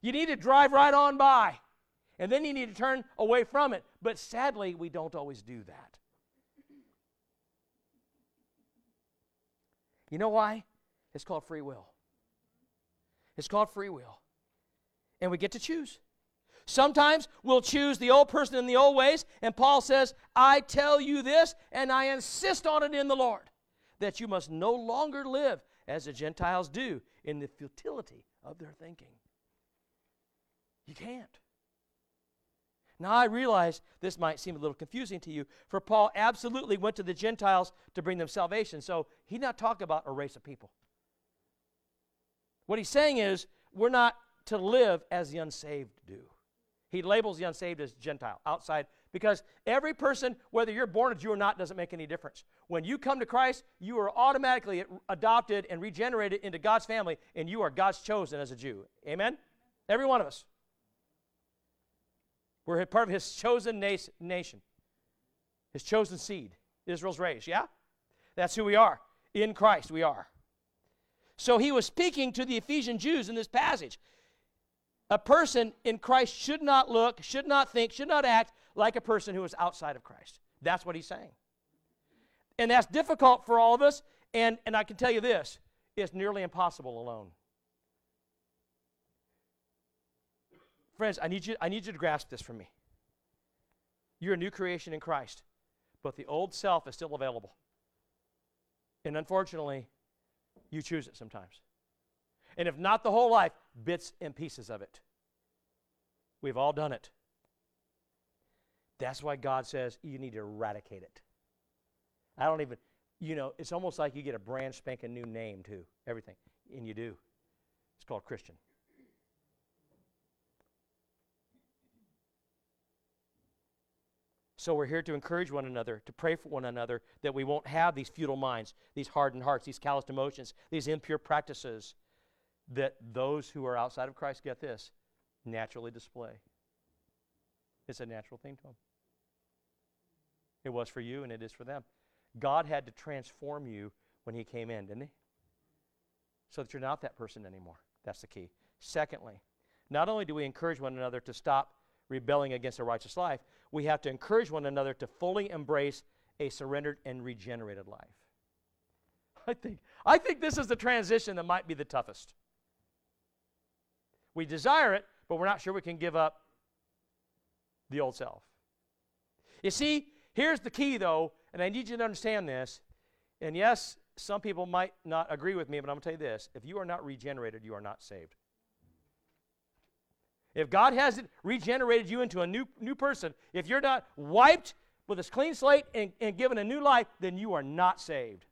S2: You need to drive right on by, and then you need to turn away from it. But sadly, we don't always do that. You know why? It's called free will. It's called free will. And we get to choose. Sometimes we'll choose the old person in the old ways, and Paul says, I tell you this, and I insist on it in the Lord, that you must no longer live as the Gentiles do in the futility of their thinking. You can't. Now, I realize this might seem a little confusing to you, for Paul absolutely went to the Gentiles to bring them salvation. So he's not talking about a race of people. What he's saying is, we're not to live as the unsaved do. He labels the unsaved as Gentile, outside, because every person, whether you're born a Jew or not, doesn't make any difference. When you come to Christ, you are automatically adopted and regenerated into God's family, and you are God's chosen as a Jew. Amen? Every one of us. We're part of his chosen nation, his chosen seed, Israel's race. Yeah? That's who we are. In Christ, we are. So he was speaking to the Ephesian Jews in this passage. A person in Christ should not look, should not think, should not act like a person who is outside of Christ. That's what he's saying. And that's difficult for all of us. And, and I can tell you this it's nearly impossible alone. Friends, I need, you, I need you to grasp this from me. You're a new creation in Christ, but the old self is still available. And unfortunately, you choose it sometimes. And if not the whole life, bits and pieces of it. We've all done it. That's why God says you need to eradicate it. I don't even, you know, it's almost like you get a brand spanking new name too, everything. And you do. It's called Christian. So we're here to encourage one another, to pray for one another, that we won't have these futile minds, these hardened hearts, these calloused emotions, these impure practices that those who are outside of Christ, get this, naturally display. It's a natural thing to them. It was for you and it is for them. God had to transform you when He came in, didn't He? So that you're not that person anymore. That's the key. Secondly, not only do we encourage one another to stop rebelling against a righteous life, we have to encourage one another to fully embrace a surrendered and regenerated life. I think, I think this is the transition that might be the toughest. We desire it, but we're not sure we can give up the old self. You see, here's the key though, and I need you to understand this. And yes, some people might not agree with me, but I'm going to tell you this if you are not regenerated, you are not saved. If God hasn't regenerated you into a new, new person, if you're not wiped with a clean slate and, and given a new life, then you are not saved.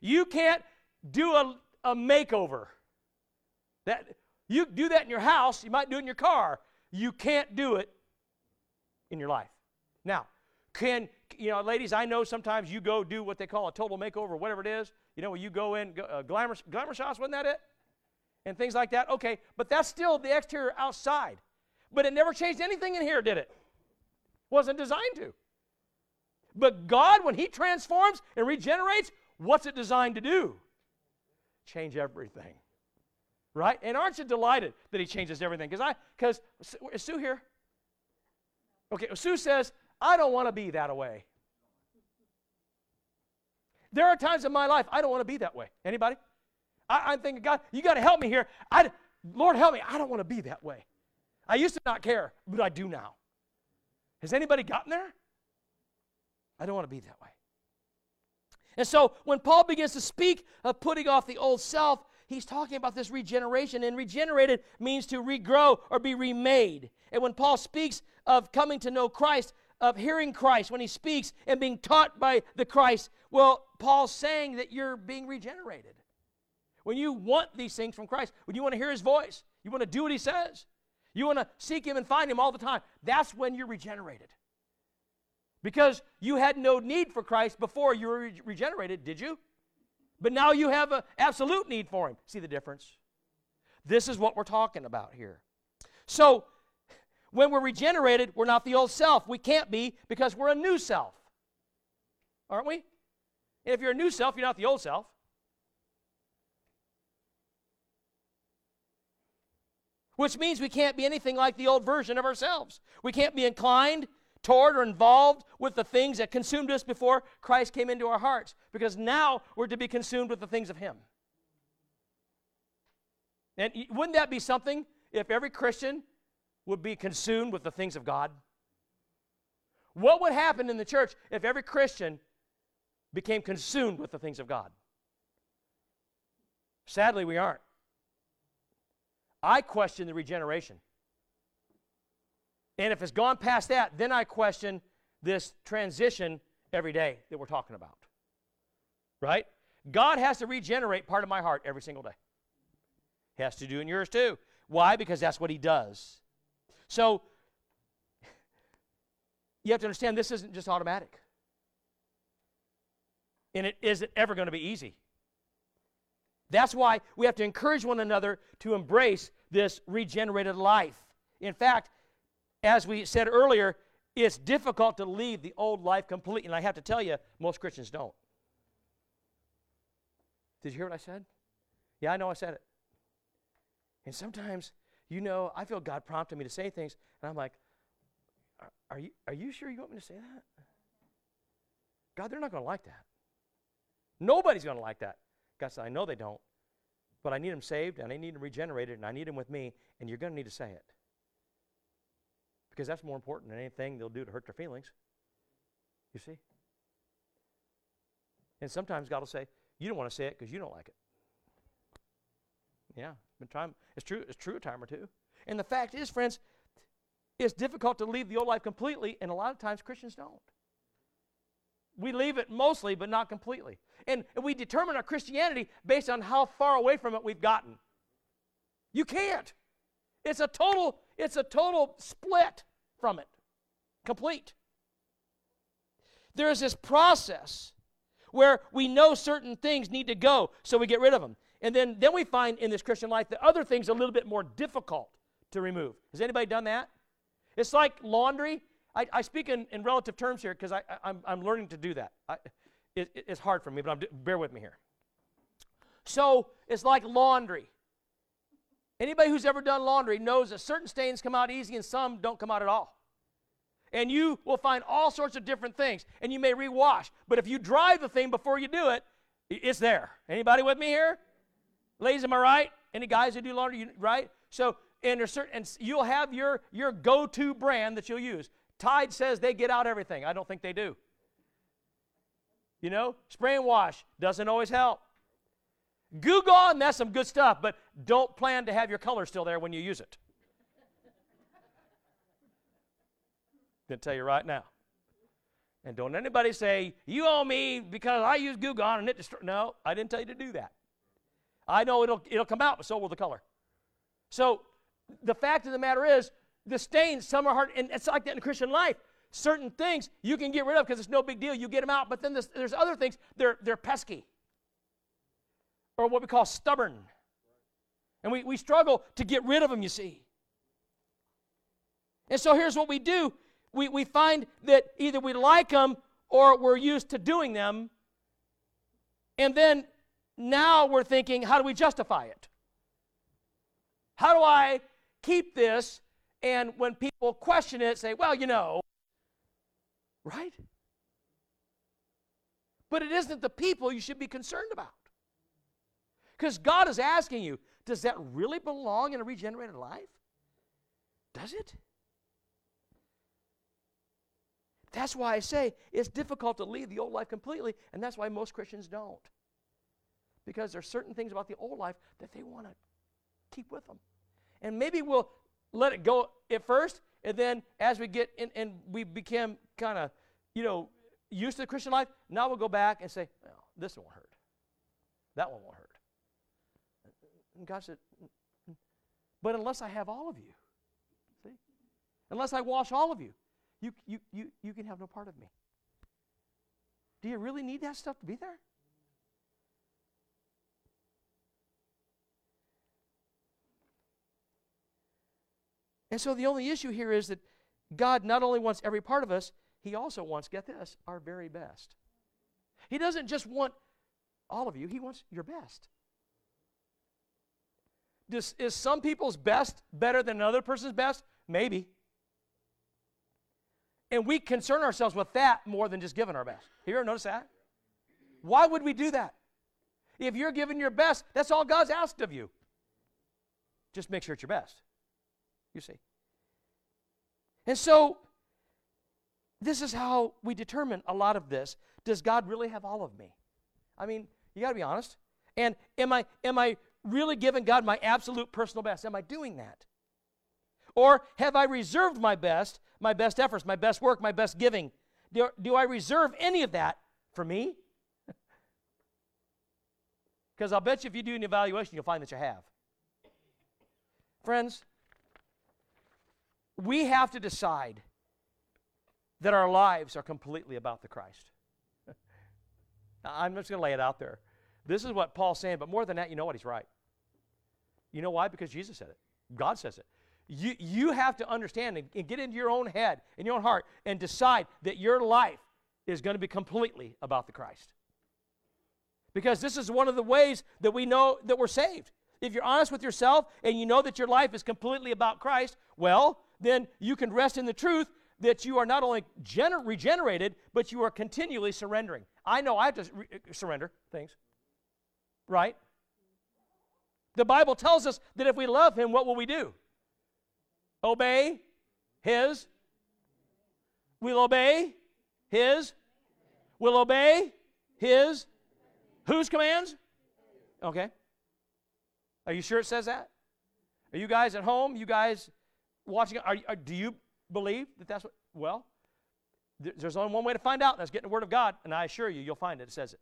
S2: You can't do a, a makeover. That you do that in your house, you might do it in your car. You can't do it in your life. Now, can you know, ladies? I know sometimes you go do what they call a total makeover, whatever it is. You know, when you go in uh, glamour glamour shots. Wasn't that it? And things like that. Okay, but that's still the exterior outside. But it never changed anything in here, did it? Wasn't designed to. But God, when He transforms and regenerates, what's it designed to do? Change everything. Right? And aren't you delighted that He changes everything? Because I, because is Sue here? Okay, Sue says, I don't want to be that way. There are times in my life I don't want to be that way. Anybody? I, am thinking, God, you got to help me here. I, Lord, help me. I don't want to be that way. I used to not care, but I do now. Has anybody gotten there? I don't want to be that way. And so when Paul begins to speak of putting off the old self, he's talking about this regeneration. And regenerated means to regrow or be remade. And when Paul speaks of coming to know Christ, of hearing Christ, when he speaks and being taught by the Christ, well, Paul's saying that you're being regenerated when you want these things from Christ, when you want to hear His voice, you want to do what He says, you want to seek Him and find Him all the time, that's when you're regenerated. Because you had no need for Christ before you were re- regenerated, did you? But now you have an absolute need for Him. See the difference? This is what we're talking about here. So, when we're regenerated, we're not the old self. We can't be because we're a new self. aren't we? And if you're a new self, you're not the old self. Which means we can't be anything like the old version of ourselves. We can't be inclined toward or involved with the things that consumed us before Christ came into our hearts because now we're to be consumed with the things of Him. And wouldn't that be something if every Christian would be consumed with the things of God? What would happen in the church if every Christian became consumed with the things of God? Sadly, we aren't. I question the regeneration. And if it's gone past that, then I question this transition every day that we're talking about. Right? God has to regenerate part of my heart every single day. He has to do in yours too. Why? Because that's what He does. So, you have to understand this isn't just automatic. And it isn't ever going to be easy. That's why we have to encourage one another to embrace this regenerated life. In fact, as we said earlier, it's difficult to leave the old life completely. And I have to tell you, most Christians don't. Did you hear what I said? Yeah, I know I said it. And sometimes, you know, I feel God prompting me to say things, and I'm like, are you, are you sure you want me to say that? God, they're not going to like that. Nobody's going to like that. God said, I know they don't, but I need them saved, and I need them regenerated, and I need them with me, and you're going to need to say it because that's more important than anything they'll do to hurt their feelings. You see? And sometimes God will say, You don't want to say it because you don't like it. Yeah, been time. It's true. It's true a time or two. And the fact is, friends, it's difficult to leave the old life completely, and a lot of times Christians don't. We leave it mostly, but not completely. And we determine our Christianity based on how far away from it we've gotten. You can't. It's a total, it's a total split from it. Complete. There is this process where we know certain things need to go, so we get rid of them. And then, then we find in this Christian life that other things are a little bit more difficult to remove. Has anybody done that? It's like laundry. I, I speak in, in relative terms here because I'm, I'm learning to do that. I, it, it's hard for me, but I'm, bear with me here. So it's like laundry. Anybody who's ever done laundry knows that certain stains come out easy and some don't come out at all. And you will find all sorts of different things. And you may rewash. But if you dry the thing before you do it, it's there. Anybody with me here? Ladies, am I right? Any guys who do laundry, right? So, and certain, and you'll have your, your go-to brand that you'll use. Tide says they get out everything. I don't think they do. You know, spray and wash doesn't always help. Goo Gone, that's some good stuff, but don't plan to have your color still there when you use it. To tell you right now. And don't anybody say, you owe me because I use Goo Gone and it destroyed. No, I didn't tell you to do that. I know it'll, it'll come out, but so will the color. So the fact of the matter is, the stains, some are hard, and it's like that in Christian life. Certain things you can get rid of because it's no big deal. You get them out, but then there's, there's other things, they're, they're pesky or what we call stubborn. And we, we struggle to get rid of them, you see. And so here's what we do we, we find that either we like them or we're used to doing them. And then now we're thinking, how do we justify it? How do I keep this? And when people question it, say, well, you know, right? But it isn't the people you should be concerned about. Because God is asking you, does that really belong in a regenerated life? Does it? That's why I say it's difficult to leave the old life completely, and that's why most Christians don't. Because there are certain things about the old life that they want to keep with them. And maybe we'll let it go at first, and then as we get in and we become kind of, you know, used to the Christian life, now we'll go back and say, this won't hurt. That one won't hurt. And God said, mm, mm, but unless I have all of you, see? Unless I wash all of you, you, you, you, you can have no part of me. Do you really need that stuff to be there? And so the only issue here is that God not only wants every part of us, He also wants, get this, our very best. He doesn't just want all of you, He wants your best. Does, is some people's best better than another person's best? Maybe. And we concern ourselves with that more than just giving our best. Have you ever noticed that? Why would we do that? If you're giving your best, that's all God's asked of you. Just make sure it's your best. You see. And so, this is how we determine a lot of this. Does God really have all of me? I mean, you got to be honest. And am I am I really giving God my absolute personal best? Am I doing that? Or have I reserved my best, my best efforts, my best work, my best giving? Do, do I reserve any of that for me? Because I'll bet you if you do an evaluation, you'll find that you have. Friends, we have to decide that our lives are completely about the Christ. I'm just going to lay it out there. This is what Paul's saying, but more than that, you know what? He's right. You know why? Because Jesus said it. God says it. You, you have to understand and, and get into your own head, and your own heart, and decide that your life is going to be completely about the Christ. Because this is one of the ways that we know that we're saved. If you're honest with yourself and you know that your life is completely about Christ, well, then you can rest in the truth that you are not only gener- regenerated, but you are continually surrendering. I know I have to re- uh, surrender things, right? The Bible tells us that if we love Him, what will we do? Obey His. We'll obey His. We'll obey His. Whose commands? Okay. Are you sure it says that? Are you guys at home? You guys watching? Are, are, do you believe that that's what? Well, there's only one way to find out, that's getting the Word of God, and I assure you, you'll find it. It says it.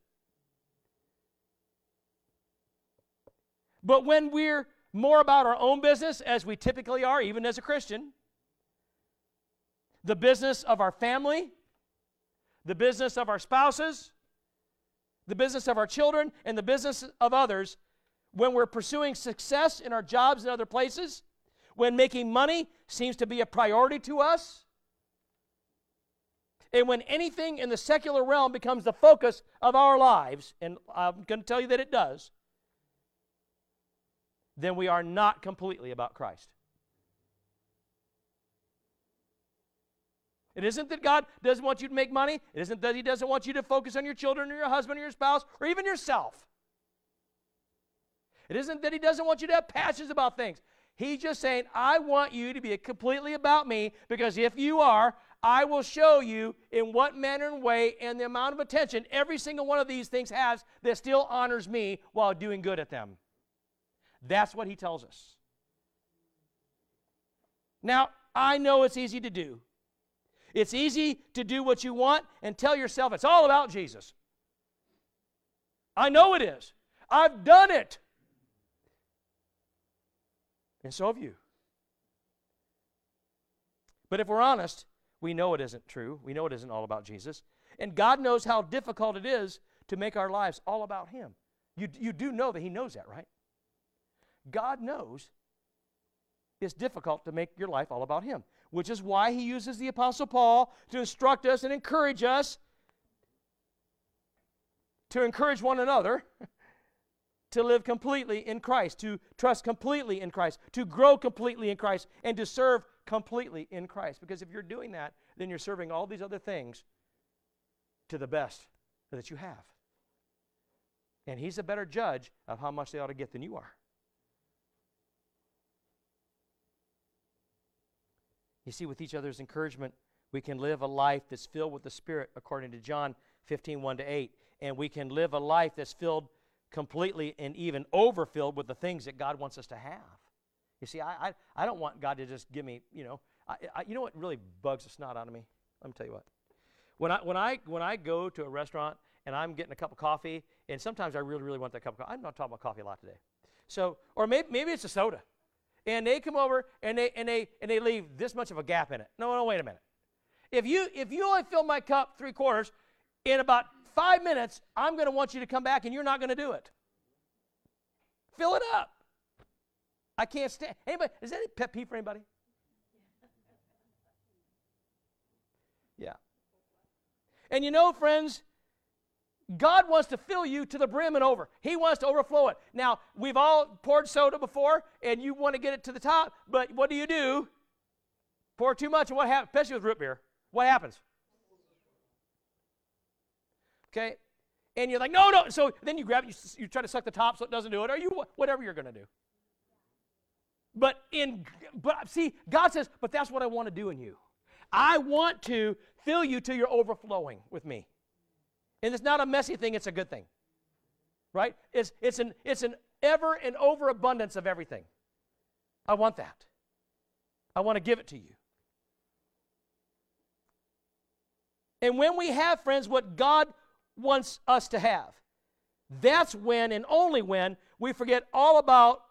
S2: But when we're more about our own business, as we typically are, even as a Christian, the business of our family, the business of our spouses, the business of our children, and the business of others, when we're pursuing success in our jobs and other places, when making money seems to be a priority to us, and when anything in the secular realm becomes the focus of our lives, and I'm going to tell you that it does, then we are not completely about Christ. It isn't that God doesn't want you to make money. It isn't that He doesn't want you to focus on your children or your husband or your spouse or even yourself. It isn't that He doesn't want you to have passions about things. He's just saying, I want you to be completely about me because if you are, I will show you in what manner and way and the amount of attention every single one of these things has that still honors me while doing good at them. That's what he tells us. Now, I know it's easy to do. It's easy to do what you want and tell yourself it's all about Jesus. I know it is. I've done it. And so have you. But if we're honest, we know it isn't true. We know it isn't all about Jesus. And God knows how difficult it is to make our lives all about Him. You, you do know that He knows that, right? God knows it's difficult to make your life all about Him, which is why He uses the Apostle Paul to instruct us and encourage us to encourage one another to live completely in Christ, to trust completely in Christ, to grow completely in Christ, and to serve completely in Christ. Because if you're doing that, then you're serving all these other things to the best that you have. And He's a better judge of how much they ought to get than you are. You see, with each other's encouragement, we can live a life that's filled with the Spirit, according to John 15 1 to 8. And we can live a life that's filled completely and even overfilled with the things that God wants us to have. You see, I, I, I don't want God to just give me, you know, I, I, you know what really bugs the snot out of me? Let me tell you what. When I, when, I, when I go to a restaurant and I'm getting a cup of coffee, and sometimes I really, really want that cup of coffee. I'm not talking about coffee a lot today. So, or maybe, maybe it's a soda and they come over and they and they and they leave this much of a gap in it. No, no, wait a minute. If you if you only fill my cup three quarters, in about five minutes, I'm going to want you to come back, and you're not going to do it. Fill it up. I can't stand. Anybody? Is that a pet peeve for anybody? Yeah. And you know, friends, God wants to fill you to the brim and over. He wants to overflow it. Now, we've all poured soda before, and you want to get it to the top, but what do you do? Pour too much, and what happens? Especially with root beer. What happens? Okay? And you're like, no, no. So then you grab it, you, you try to suck the top so it doesn't do it, or you whatever you're going to do. But in but see, God says, but that's what I want to do in you. I want to fill you till you're overflowing with me. And it's not a messy thing, it's a good thing. Right? It's, it's, an, it's an ever and overabundance of everything. I want that. I want to give it to you. And when we have, friends, what God wants us to have, that's when and only when we forget all about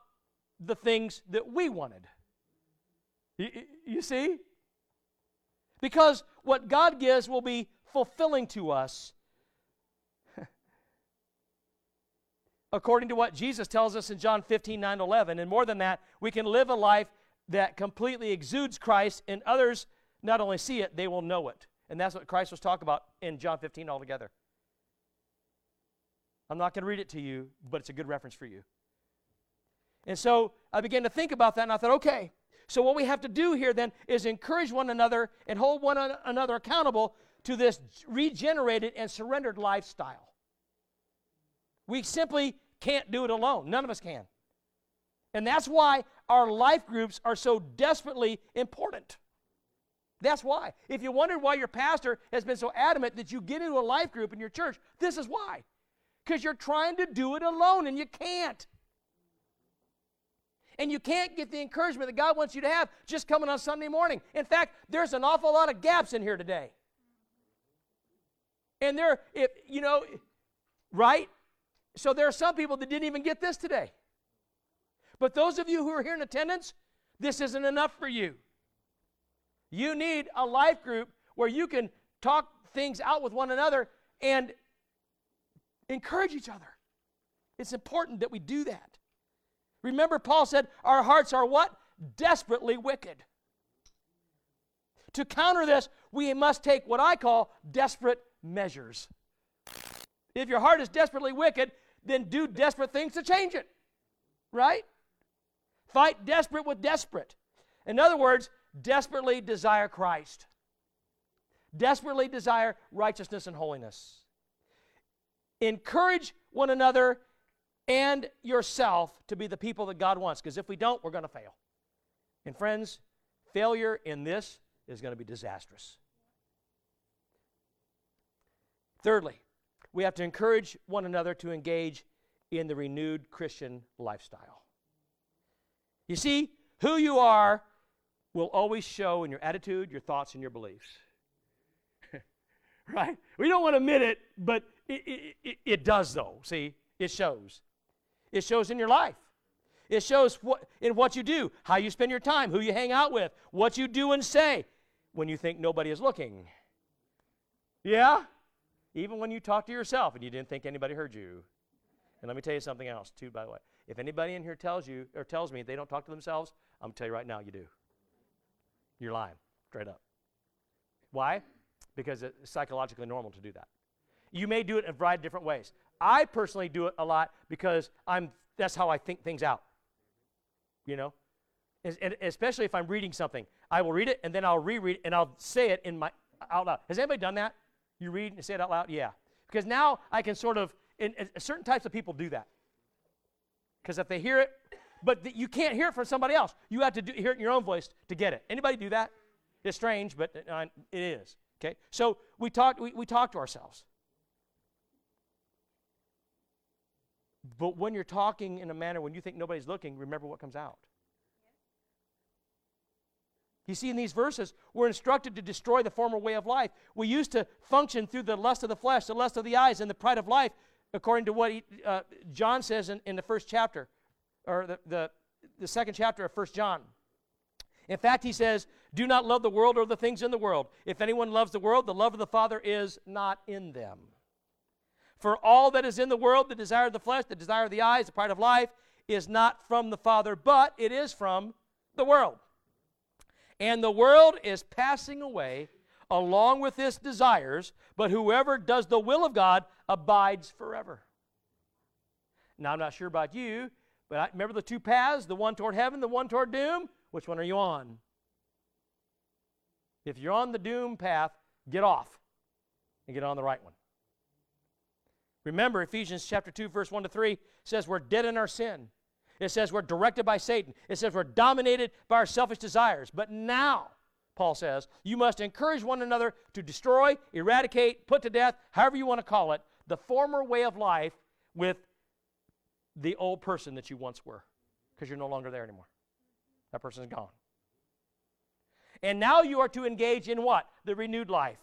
S2: the things that we wanted. You, see? Because what God gives will be fulfilling to us according to what Jesus tells us in John 15, 9, 11. And more than that, we can live a life that completely exudes Christ, and others not only see it, they will know it. And that's what Christ was talking about in John 15 altogether. I'm not going to read it to you, but it's a good reference for you. And so I began to think about that, and I thought, okay, so what we have to do here then is encourage one another and hold one another accountable to this regenerated and surrendered lifestyle. We simply can't do it alone. None of us can. And that's why our life groups are so desperately important. That's why. If you wondered why your pastor has been so adamant that you get into a life group in your church, this is why. Because you're trying to do it alone and you can't. And you can't get the encouragement that God wants you to have just coming on Sunday morning. In fact, there's an awful lot of gaps in here today. And there, if you know, right? So there are some people that didn't even get this today. But those of you who are here in attendance, this isn't enough for you. You need a life group where you can talk things out with one another and encourage each other. It's important that we do that. Remember, Paul said, Our hearts are what? Desperately wicked. To counter this, we must take what I call desperate measures. If your heart is desperately wicked, then do desperate things to change it. Right? Fight desperate with desperate. In other words, desperately desire Christ. Desperately desire righteousness and holiness. Encourage one another and yourself to be the people that God wants, because if we don't, we're going to fail. And friends, failure in this is going to be disastrous. Thirdly, we have to encourage one another to engage in the renewed Christian lifestyle. You see, who you are will always show in your attitude, your thoughts, and your beliefs. right? We don't want to admit it, but it, it, it, does, though. See, it shows. It shows in your life. It shows what, in what you do, how you spend your time, who you hang out with, what you do and say when you think nobody is looking. Yeah? Even when you talk to yourself and you didn't think anybody heard you. And let me tell you something else, too, by the way. If anybody in here tells you or tells me they don't talk to themselves, I'm going to tell you right now, you do. You're lying, straight up. Why? Because it's psychologically normal to do that. You may do it in a variety of different ways. I personally do it a lot because I'm that's how I think things out. You know? And especially if I'm reading something. I will read it and then I'll reread it and I'll say it in my out loud. Has anybody done that? You read and say it out loud? Yeah. Because now I can sort of, and, certain types of people do that. Because if they hear it, but the, you can't hear it from somebody else. You have to do, hear it in your own voice to get it. Anybody do that? It's strange, but uh, it is. Okay? So we talk, we, we talk to ourselves. But when you're talking in a manner when you think nobody's looking, remember what comes out. You see, in these verses, we're instructed to destroy the former way of life. We used to function through the lust of the flesh, the lust of the eyes, and the pride of life, according to what he, uh, John says in, in the first chapter, or the, the, the second chapter of First John. In fact, he says, Do not love the world or the things in the world. If anyone loves the world, the love of the Father is not in them. For all that is in the world, the desire of the flesh, the desire of the eyes, the pride of life, is not from the Father, but it is from the world. And the world is passing away along with his desires, but whoever does the will of God abides forever. Now, I'm not sure about you, but I, remember the two paths the one toward heaven, the one toward doom? Which one are you on? If you're on the doom path, get off and get on the right one. Remember, Ephesians chapter 2, verse 1 to 3 says we're dead in our sin. It says we're directed by Satan. It says we're dominated by our selfish desires. But now, Paul says, you must encourage one another to destroy, eradicate, put to death, however you want to call it, the former way of life with the old person that you once were, because you're no longer there anymore. That person is gone. And now you are to engage in what? The renewed life.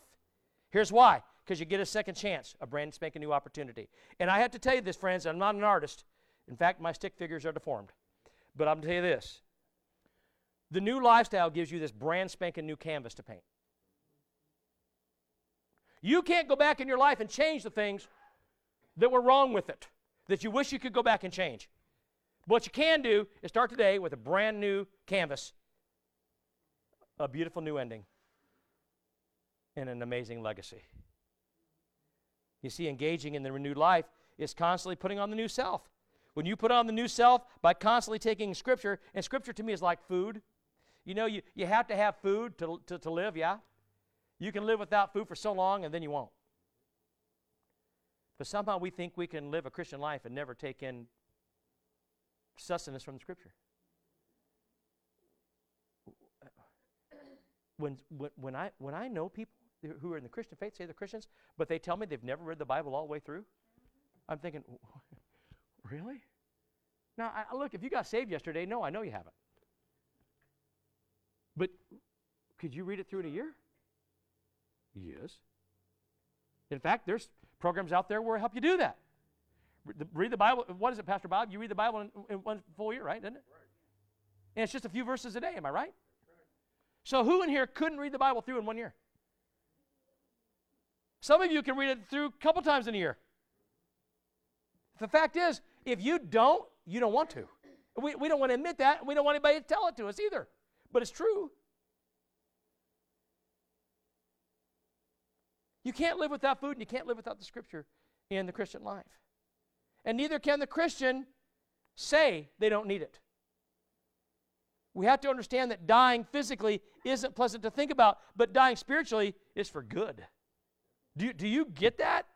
S2: Here's why because you get a second chance, a brand spanking new opportunity. And I have to tell you this, friends, I'm not an artist. In fact, my stick figures are deformed. But I'm going to tell you this the new lifestyle gives you this brand spanking new canvas to paint. You can't go back in your life and change the things that were wrong with it, that you wish you could go back and change. But What you can do is start today with a brand new canvas, a beautiful new ending, and an amazing legacy. You see, engaging in the renewed life is constantly putting on the new self. When you put on the new self by constantly taking Scripture, and Scripture to me is like food. You know, you, you have to have food to, to, to live, yeah? You can live without food for so long and then you won't. But somehow we think we can live a Christian life and never take in sustenance from the Scripture. When, when, when, I, when I know people who are in the Christian faith say they're Christians, but they tell me they've never read the Bible all the way through, I'm thinking, really? Now, I, look, if you got saved yesterday, no, I know you haven't. But could you read it through in a year? Yes. In fact, there's programs out there where help you do that. Read the Bible. What is it, Pastor Bob? You read the Bible in, in one full year, right? Isn't it? Right. And it's just a few verses a day. Am I right? right? So who in here couldn't read the Bible through in one year? Some of you can read it through a couple times in a year. The fact is, if you don't, you don't want to. We, we don't want to admit that, and we don't want anybody to tell it to us either. But it's true. You can't live without food, and you can't live without the scripture in the Christian life. And neither can the Christian say they don't need it. We have to understand that dying physically isn't pleasant to think about, but dying spiritually is for good. Do, do you get that?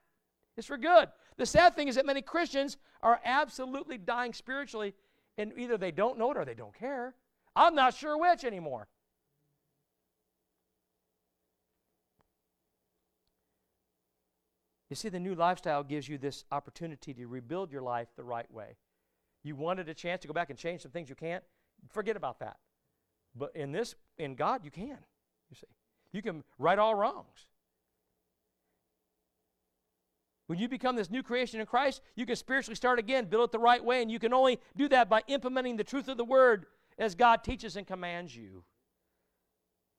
S2: It's for good. The sad thing is that many Christians are absolutely dying spiritually, and either they don't know it or they don't care. I'm not sure which anymore. You see, the new lifestyle gives you this opportunity to rebuild your life the right way. You wanted a chance to go back and change some things you can't, forget about that. But in this, in God, you can. You see, you can right all wrongs. When you become this new creation in Christ, you can spiritually start again, build it the right way, and you can only do that by implementing the truth of the Word as God teaches and commands you.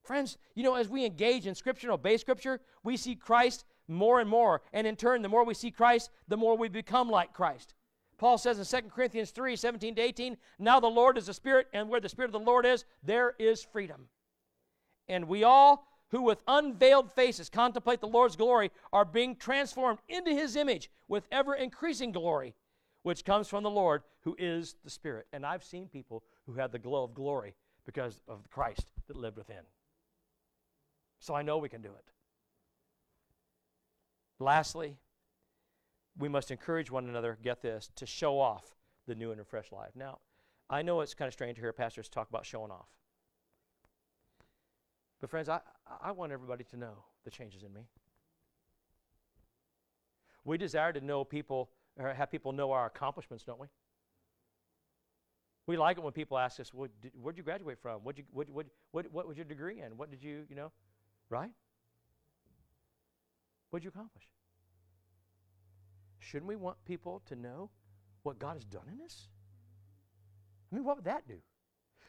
S2: Friends, you know, as we engage in Scripture and obey Scripture, we see Christ more and more. And in turn, the more we see Christ, the more we become like Christ. Paul says in 2 Corinthians 3 17 to 18, Now the Lord is the Spirit, and where the Spirit of the Lord is, there is freedom. And we all who with unveiled faces contemplate the Lord's glory are being transformed into his image with ever increasing glory, which comes from the Lord who is the Spirit. And I've seen people who had the glow of glory because of Christ that lived within. So I know we can do it. Lastly, we must encourage one another, get this, to show off the new and refreshed life. Now, I know it's kind of strange to hear pastors talk about showing off. But, friends, I, I want everybody to know the changes in me. We desire to know people, or have people know our accomplishments, don't we? We like it when people ask us, well, did, where'd you graduate from? What'd you, what, what, what, what was your degree in? What did you, you know, right? What'd you accomplish? Shouldn't we want people to know what God has done in us? I mean, what would that do?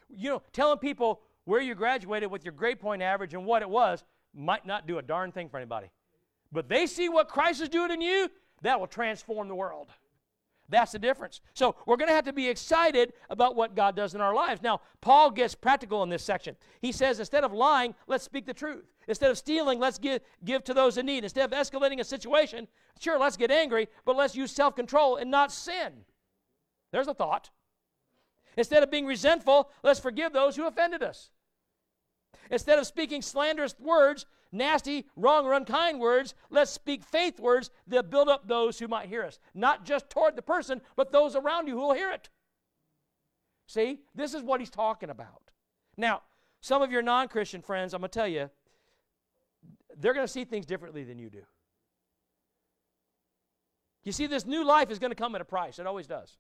S2: You know, telling people where you graduated with your grade point average and what it was might not do a darn thing for anybody. But they see what Christ is doing in you, that will transform the world. That's the difference. So we're going to have to be excited about what God does in our lives. Now, Paul gets practical in this section. He says, instead of lying, let's speak the truth. Instead of stealing, let's give, give to those in need. Instead of escalating a situation, sure, let's get angry, but let's use self control and not sin. There's a thought. Instead of being resentful, let's forgive those who offended us. Instead of speaking slanderous words, nasty, wrong, or unkind words, let's speak faith words that build up those who might hear us. Not just toward the person, but those around you who will hear it. See, this is what he's talking about. Now, some of your non Christian friends, I'm going to tell you, they're going to see things differently than you do. You see, this new life is going to come at a price. It always does.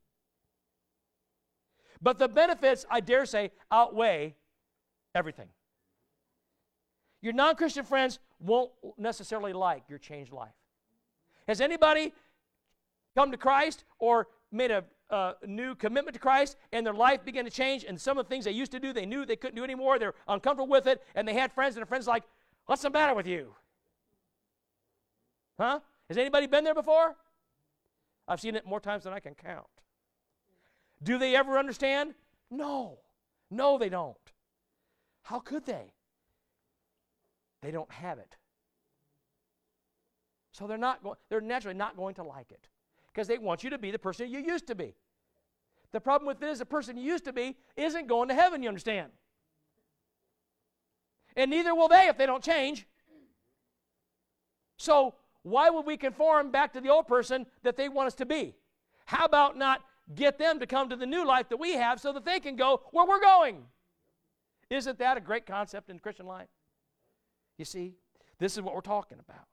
S2: But the benefits, I dare say, outweigh everything. Your non Christian friends won't necessarily like your changed life. Has anybody come to Christ or made a, a, new commitment to Christ and their life began to change and some of the things they used to do they knew they couldn't do anymore they're uncomfortable with it and they had friends and their friends like what's the matter with you? Huh? Has anybody been there before? I've seen it more times than i can count. Do they ever understand? No. No they don't. How could they they don't have it. So they're not going they're naturally not going to like it because they want you to be the person you used to be. The problem with it is the person you used to be isn't going to heaven, you understand? And neither will they if they don't change. So, why would we conform back to the old person that they want us to be? How about not get them to come to the new life that we have so that they can go where we're going? Isn't that a great concept in Christian life? You see, this is what we're talking about.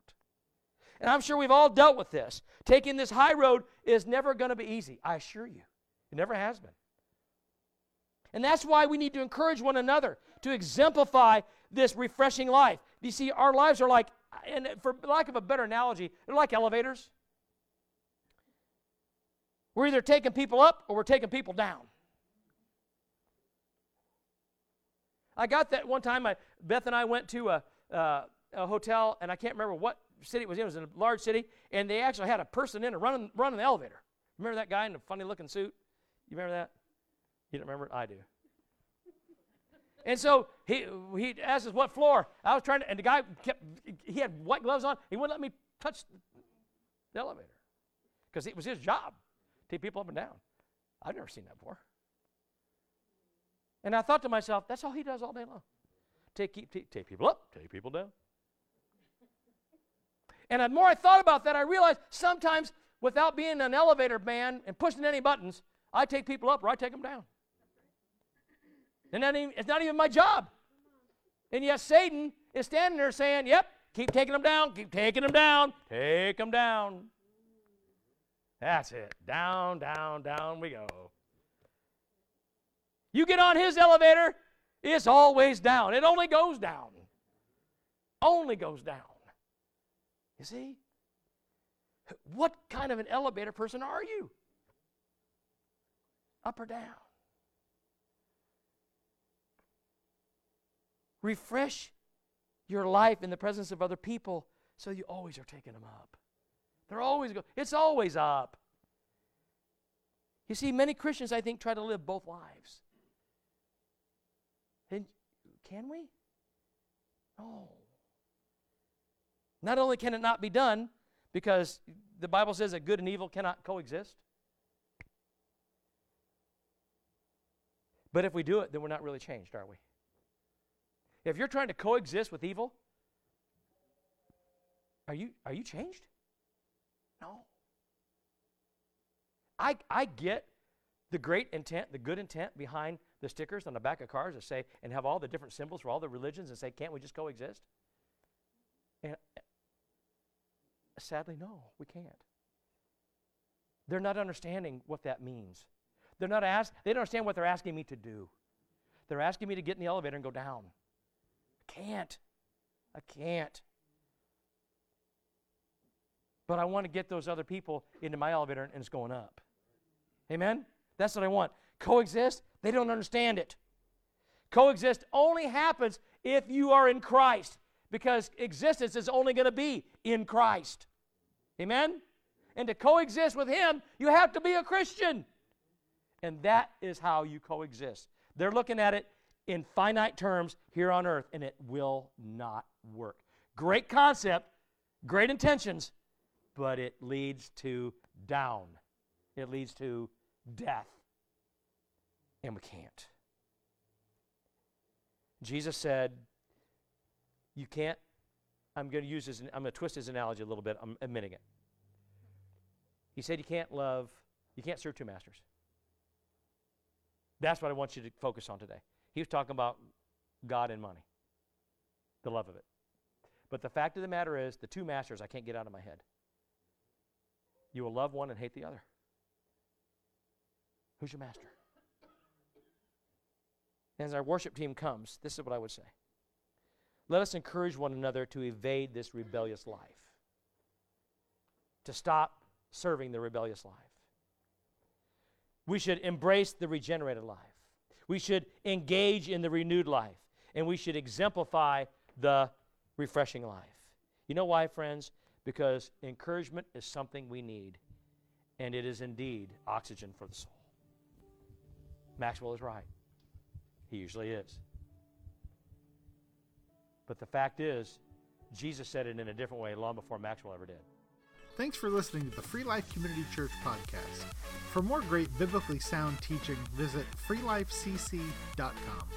S2: And I'm sure we've all dealt with this. Taking this high road is never going to be easy, I assure you. It never has been. And that's why we need to encourage one another to exemplify this refreshing life. You see, our lives are like, and for lack of a better analogy, they're like elevators. We're either taking people up or we're taking people down. I got that one time. I, Beth and I went to a, uh, a hotel, and I can't remember what city it was in. It was in a large city, and they actually had a person in it running, running the elevator. Remember that guy in the funny looking suit? You remember that? You don't remember? I do. And so he, he asked us what floor. I was trying to, and the guy kept, he had white gloves on. He wouldn't let me touch the elevator because it was his job to take people up and down. I've never seen that before. And I thought to myself, that's all he does all day long take, take, take people up, take people down. And the more I thought about that, I realized sometimes without being an elevator man and pushing any buttons, I take people up or I take them down. And that even, it's not even my job. And yet Satan is standing there saying, Yep, keep taking them down, keep taking them down, take them down. That's it. Down, down, down we go. You get on his elevator, it's always down. It only goes down. Only goes down. You see? What kind of an elevator person are you? Up or down? Refresh your life in the presence of other people so you always are taking them up. They're always go. It's always up. You see, many Christians, I think, try to live both lives. Can we? No. Not only can it not be done, because the Bible says that good and evil cannot coexist, but if we do it, then we're not really changed, are we? If you're trying to coexist with evil, are you, are you changed? No. I, I get the great intent, the good intent behind the stickers on the back of cars that say, and have all the different symbols for all the religions and say, can't we just coexist? And uh, sadly, no, we can't. They're not understanding what that means. They're not ask, they don't understand what they're asking me to do. They're asking me to get in the elevator and go down. I can't. I can't. But I want to get those other people into my elevator and it's going up. Amen? That's what I want. Coexist, they don't understand it. Coexist only happens if you are in Christ because existence is only going to be in Christ. Amen? And to coexist with Him, you have to be a Christian. And that is how you coexist. They're looking at it in finite terms here on earth, and it will not work. Great concept, great intentions, but it leads to down. It leads to death. And we can't. Jesus said, You can't, I'm going to use this, I'm going to twist his analogy a little bit. I'm admitting it. He said, You can't love, you can't serve two masters. That's what I want you to focus on today. He was talking about God and money, the love of it. But the fact of the matter is, the two masters I can't get out of my head. You will love one and hate the other. Who's your master? As our worship team comes, this is what I would say. Let us encourage one another to evade this rebellious life, to stop serving the rebellious life. We should embrace the regenerated life. We should engage in the renewed life. And we should exemplify the refreshing life. You know why, friends? Because encouragement is something we need, and it is indeed oxygen for the soul. Maxwell is right. He usually is. But the fact is, Jesus said it in a different way long before Maxwell ever did.
S1: Thanks for listening to the Free Life Community Church podcast. For more great biblically sound teaching, visit freelifecc.com.